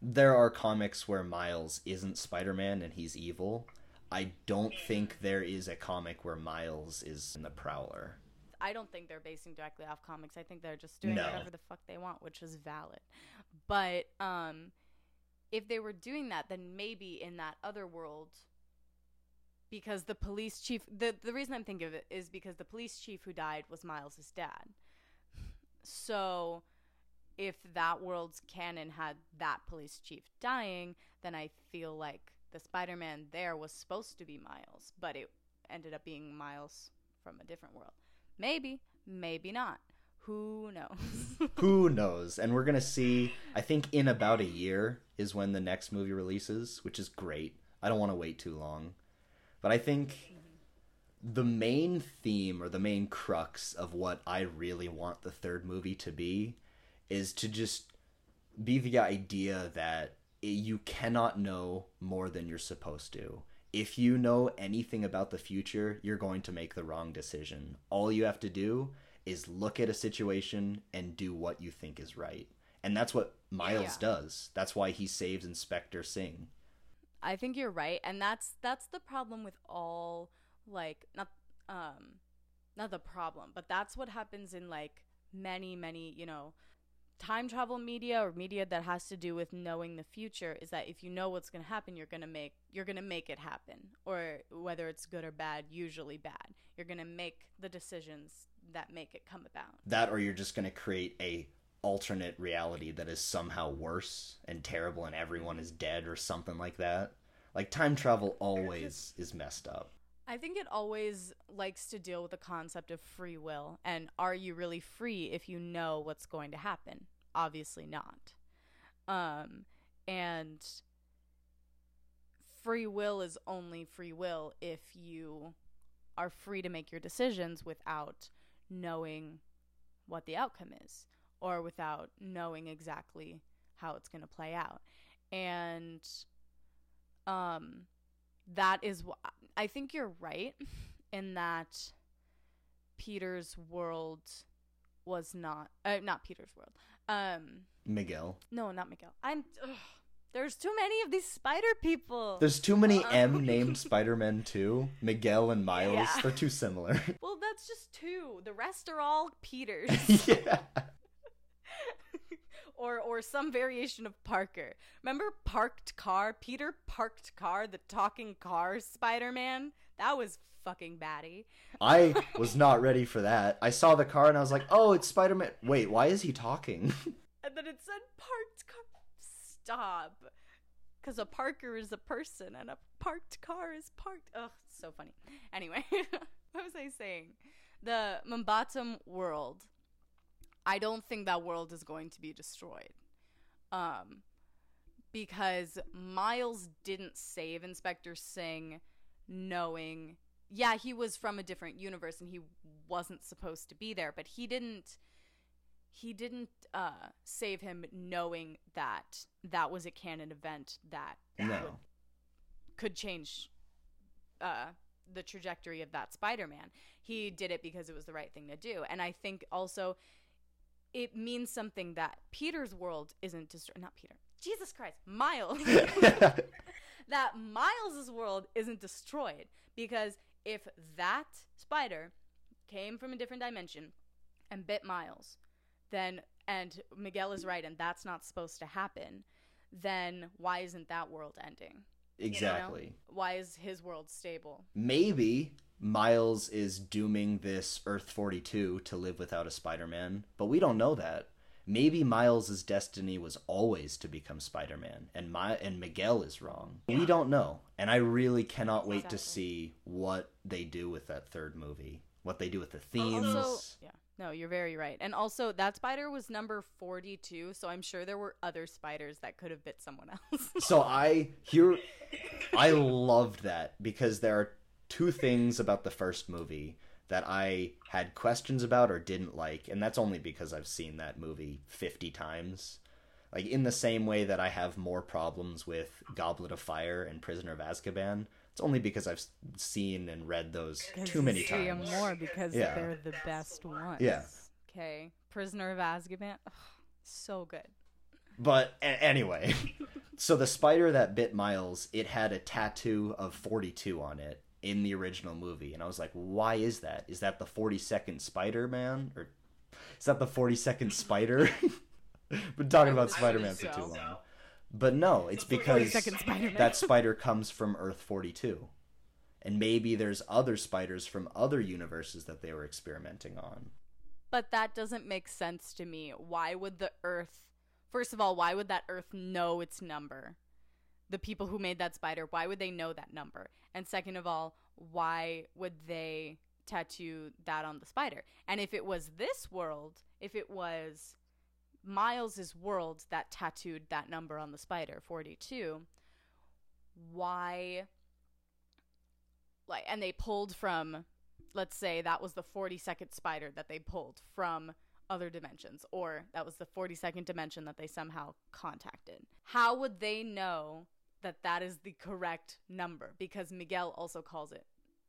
There are comics where Miles isn't Spider-Man and he's evil. I don't think there is a comic where Miles is in the Prowler. I don't think they're basing directly off comics. I think they're just doing No. whatever the fuck they want, which is valid. But um if they were doing that, then maybe in that other world because the police chief the the reason I'm thinking of it is because the police chief who died was Miles's dad. So if that world's canon had that police chief dying, then I feel like the Spider-Man there was supposed to be Miles, but it ended up being Miles from a different world. Maybe, maybe not. Who knows? (laughs) Who knows? And we're going to see, I think in about a year is when the next movie releases, which is great. I don't want to wait too long. But I think the main theme or the main crux of what I really want the third movie to be is to just be the idea that you cannot know more than you're supposed to. If you know anything about the future, you're going to make the wrong decision. All you have to do is look at a situation and do what you think is right. And that's what Miles Yeah. does. That's why he saves Inspector Singh. I think you're right, and that's that's the problem with all like not um not the problem, but that's what happens in like many many you know time travel media or media that has to do with knowing the future is that if you know what's going to happen you're going to make you're going to make it happen. Or whether it's good or bad usually bad. You're going to make the decisions that make it come about. That or you're just going to create a alternate reality that is somehow worse and terrible and everyone is dead or something like that. Like time travel always is messed up I think it always likes to deal with the concept of free will and are you really free if you know what's going to happen? Obviously not. Um, and free will is only free will if you are free to make your decisions without knowing what the outcome is or without knowing exactly how it's going to play out. And um that is what I think you're right in that Peter's world was not uh, not Peter's world. Um miguel no, not Miguel. I'm ugh, there's too many of these spider people. there's too many Um. m (laughs) named spider-men too miguel and miles Yeah. they're too similar (laughs) well, that's just two. The rest are all Peters (laughs) yeah or or some variation of Parker. Remember parked car? Peter parked car, the talking car Spider-Man? That was fucking batty. I (laughs) was not ready for that. I saw the car and I was like, "Oh, it's Spider-Man." Wait, why is he talking? (laughs) And then it said parked car. Stop. Because a Parker is a person and a parked car is parked. Ugh, it's so funny. Anyway, (laughs) what was I saying? The Mumbattan world. I don't think that world is going to be destroyed. Um, because Miles didn't save Inspector Singh knowing. Yeah, he was from a different universe and he wasn't supposed to be there, but he didn't he didn't uh, save him knowing that that was a canon event that no. could change uh, the trajectory of that Spider-Man. He did it because it was the right thing to do, and I think also it means something that Peter's world isn't destroyed. Not Peter. Jesus Christ, Miles. (laughs) (laughs) that Miles's world isn't destroyed because if that spider came from a different dimension and bit Miles, then and Miguel is right and that's not supposed to happen, then why isn't that world ending? You know? exactly. Why is his world stable? Maybe Miles is dooming this Earth 42 to live without a Spider-Man, but we don't know that. Maybe Miles's destiny was always to become Spider-Man, and my and Miguel is wrong. We don't know, and I really cannot wait to see what they do with that third movie. What they do with the themes. Also, yeah, no, you're very right. And also, that spider was number 42, so I'm sure there were other spiders that could have bit someone else. So I here (laughs) I loved that because there are two things about the first movie that I had questions about or didn't like, and that's only because I've seen that movie 50 times. Like in the same way that I have more problems with Goblet of Fire and Prisoner of Azkaban, it's only because I've seen and read those too many See 'em times. more because Yeah. they're the best ones. Yeah. Okay. Prisoner of Azkaban. Ugh, so good. But a- anyway, (laughs) so the spider that bit Miles, it had a tattoo of 42 on it in the original movie. And I was like, why is that? Is that the 42nd Spider Man? Or is that the 42nd Spider? (laughs) Been talking about Spider Man for too long. But no, it's because Spider-Man. that spider comes from Earth 42. And maybe there's other spiders from other universes that they were experimenting on. But that doesn't make sense to me. Why would the Earth, first of all, why would that Earth know its number? The people who made that spider, why would they know that number? And second of all, why would they tattoo that on the spider? And if it was this world, if it was Miles's world that tattooed that number on the spider, 42, why like and they pulled from let's say that was the 42nd spider that they pulled from other dimensions or that was the 42nd dimension that they somehow contacted how would they know that that is the correct number because miguel also calls it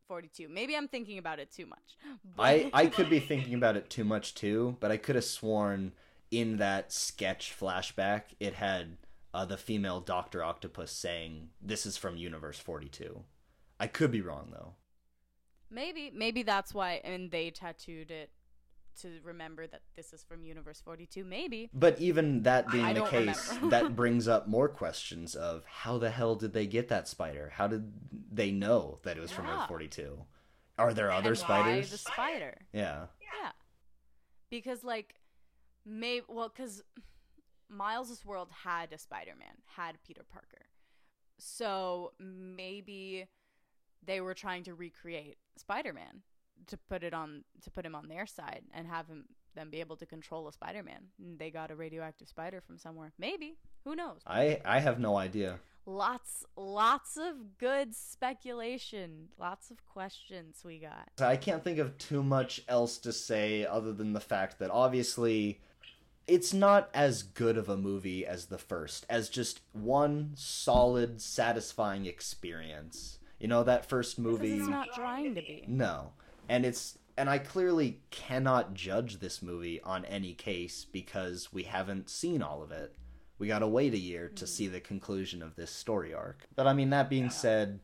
42 maybe i'm thinking about it too much but I, I could be (laughs) thinking about it too much too, but I could have sworn in that sketch flashback it had uh, the female Doctor Octopus saying, "This is from Universe 42." I could be wrong though. maybe maybe that's why and they tattooed it to remember that this is from Universe 42. Maybe. But even that being I the case, that (laughs) brings up more questions of how the hell did they get that spider? How did they know that it was from Earth 42? Are there other And spiders? The spider? Yeah. Yeah. Because like maybe well cuz Miles's world had a Spider-Man, had Peter Parker. So maybe they were trying to recreate Spider-Man to put it on to put him on their side and have him them be able to control a Spider-Man. And They got a radioactive spider from somewhere. Maybe. Who knows? I I have no idea. Lots lots of good speculation, lots of questions we got. I can't think of too much else to say other than the fact that obviously it's not as good of a movie as the first, as just one solid, satisfying experience. You know, that first movie. it's not trying to be. No. And it's and I clearly cannot judge this movie on any case because we haven't seen all of it. We got to wait a year to see the conclusion of this story arc. But I mean that being said,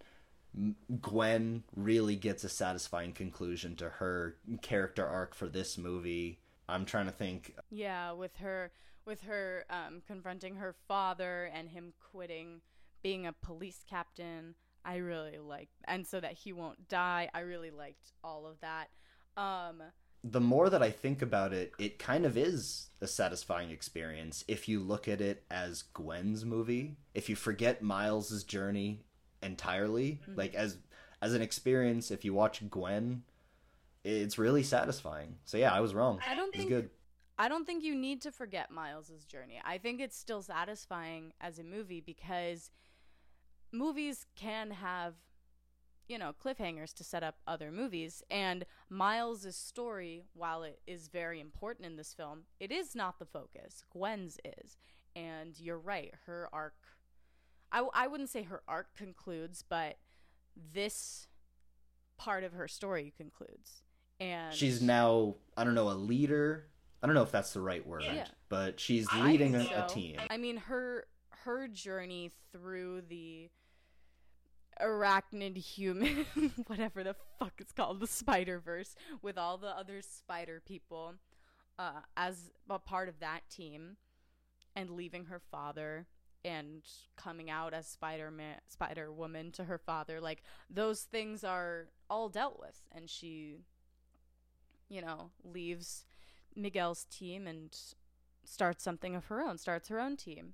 Gwen really gets a satisfying conclusion to her character arc for this movie. I'm trying to think Yeah, with her with her um, confronting her father and him quitting being a police captain. I really like and so that he won't die. I really liked all of that. Um the more that I think about it, it kind of is a satisfying experience if you look at it as Gwen's movie. If you forget Miles's journey entirely, like as as an experience, if you watch Gwen, it's really satisfying. So yeah, I was wrong. I don't It's think good. I don't think you need to forget Miles's journey. I think it's still satisfying as a movie because movies can have you know cliffhangers to set up other movies and Miles's story while it is very important in this film, it is not the focus. Gwen's is. And you're right, her arc I, w- I wouldn't say her arc concludes, but this part of her story concludes. And She's now I don't know a leader. I don't know if that's the right word, Yeah. but she's leading a, think a team. I mean, her her journey through the arachnid human, (laughs) whatever the fuck it's called, the Spider Verse, with all the other spider people, uh, as a part of that team, and leaving her father and coming out as Spider Spider Woman to her father, like those things are all dealt with, and she, you know, leaves Miguel's team and starts something of her own, starts her own team.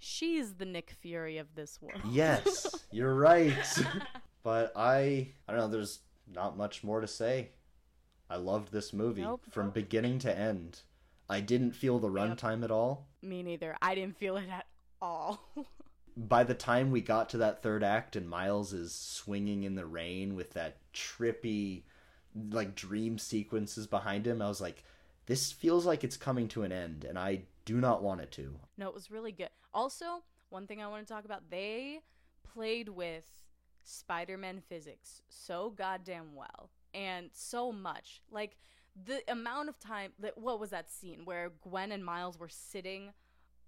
She's the Nick Fury of this world. Yes, (laughs) you're right. (laughs) but I I don't know, there's not much more to say. I loved this movie Nope. from beginning to end. I didn't feel the runtime at all. Me neither. I didn't feel it at all. (laughs) By the time we got to that third act and Miles is swinging in the rain with that trippy like dream sequences behind him, I was like this feels like it's coming to an end and I do not want it to. no, it was really good. Also, one thing I want to talk about, they played with Spider-Man physics so goddamn well and so much. Like the amount of time that what was that scene where Gwen and Miles were sitting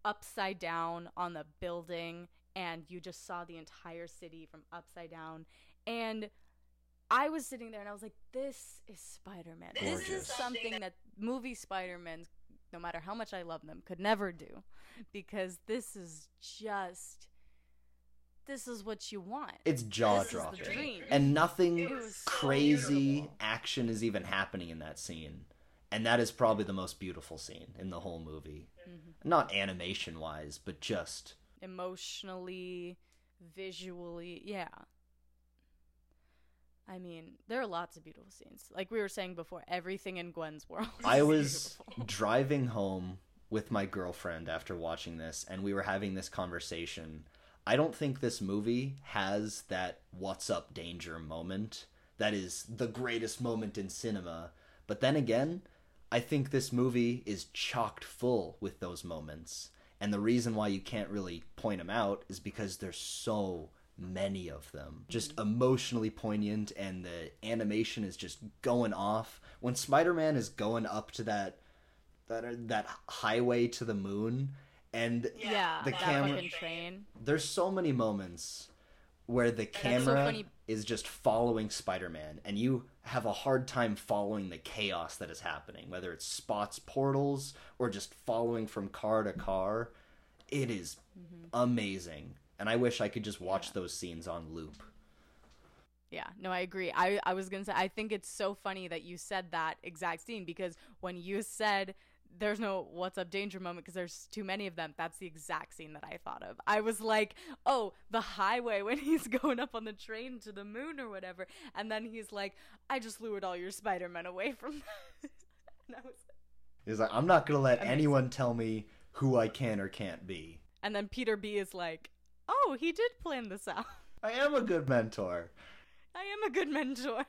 upside down on the building and you just saw the entire city from upside down and I was sitting there and I was like, this is Spider Man. This is something that movie Spider Man, no matter how much I love them, could never do. Because this is just. This is what you want. It's jaw This is the dropping. And nothing was so crazy action is even happening in that scene. And that is probably the most beautiful scene in the whole movie. Mm-hmm. Not animation wise, but just Emotionally, visually, yeah. I mean, there are lots of beautiful scenes. Like we were saying before, everything in Gwen's world. (laughs) I was beautiful. driving home with my girlfriend after watching this and we were having this conversation. I don't think this movie has that what's up danger moment that is the greatest moment in cinema. But then again, I think this movie is chocked full with those moments. And the reason why you can't really point them out is because there's so many of them. Just emotionally poignant and the animation is just going off. When Spider-Man is going up to that that that highway to the moon and yeah, the camera train. there's so many moments where the camera funny. is just following Spider-Man and you have a hard time following the chaos that is happening, whether it's spots portals or just following from car to car. It is mm-hmm. amazing. And I wish I could just watch those scenes on loop. Yeah, no, I agree. I, I was going to say, I think it's so funny that you said that exact scene because when you said there's no what's up danger moment because there's too many of them, that's the exact scene that I thought of. I was like, oh, the highway (laughs) when he's going up on the train to the moon or whatever. And then he's like, I just lured all your Spider Men away from that. (laughs) and, I was, He's like, I'm not gonna let Amazing. anyone tell me who I can or can't be. and then Peter B is like, oh, he did plan this out. I am a good mentor. I am a good mentor.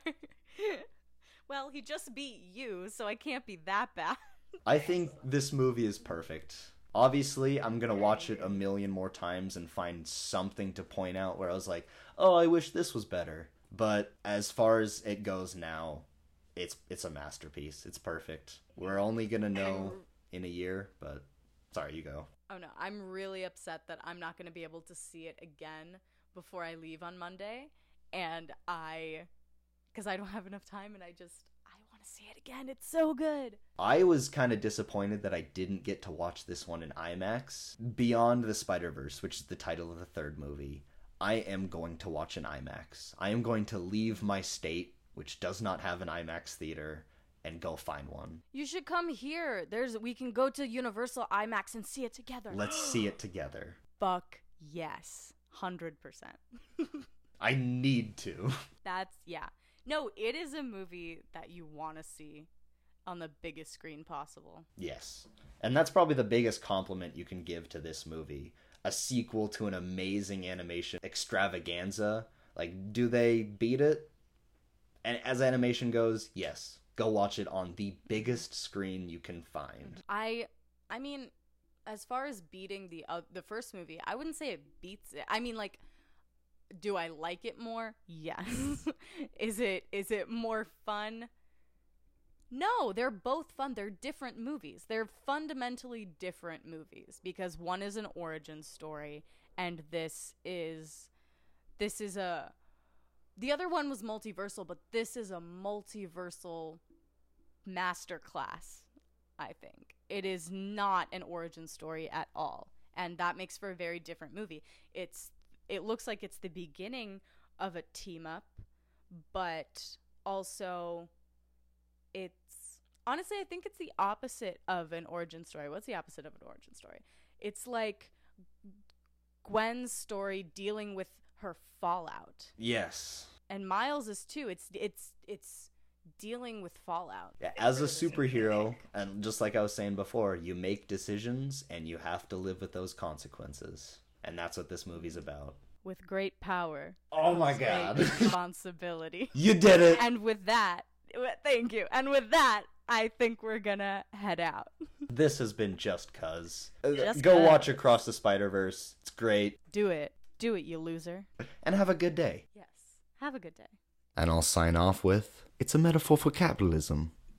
(laughs) well, he just beat you, so I can't be that bad. I think this movie is perfect. Obviously, I'm gonna watch it a million more times and find something to point out where I was like, "Oh, I wish this was better." But as far as it goes now, it's it's a masterpiece. It's perfect. We're only gonna know in a year, but sorry, you go. Oh no, I'm really upset that I'm not going to be able to see it again before I leave on Monday. And I, because I don't have enough time and I just, I want to see it again. It's so good. I was kind of disappointed that I didn't get to watch this one in IMAX. Beyond the Spider Verse, which is the title of the third movie, I am going to watch in IMAX. I am going to leave my state, which does not have an IMAX theater, and go find one. You should come here. There's, we can go to Universal IMAX and see it together. (gasps) Let's see it together. Fuck yes. 100%. I need to. (laughs) That's, yeah. No, it is a movie that you want to see on the biggest screen possible. Yes. And that's probably the biggest compliment you can give to this movie. A sequel to an amazing animation extravaganza. Like, do they beat it? And as animation goes, yes. Go watch it on the biggest screen you can find. I I mean as far as beating the uh, the first movie, I wouldn't say it beats it. I mean like do I like it more? Yes. (laughs) is it is it more fun? No, they're both fun. They're different movies. They're fundamentally different movies because one is an origin story and this is this is a the other one was multiversal, but this is a multiversal masterclass, I think. It is not an origin story at all. And that makes for a very different movie. It's it looks like it's the beginning of a team up, but also it's honestly I think it's the opposite of an origin story. What's the opposite of an origin story? It's like Gwen's story dealing with her fallout. Yes. And Miles is too. It's it's it's dealing with fallout. Yeah, as a superhero, and just like I was saying before, you make decisions and you have to live with those consequences. And that's what this movie's about. With great power. Oh my god. (laughs) responsibility. you did it! and with that, thank you. And with that, I think we're gonna head out. This has been Just Cuz. Go Just Go 'Cause. watch Across the Spider Verse. It's great. Do it. Do it, you loser. And have a good day. Yes. Have a good day. And I'll sign off with It's a metaphor for capitalism.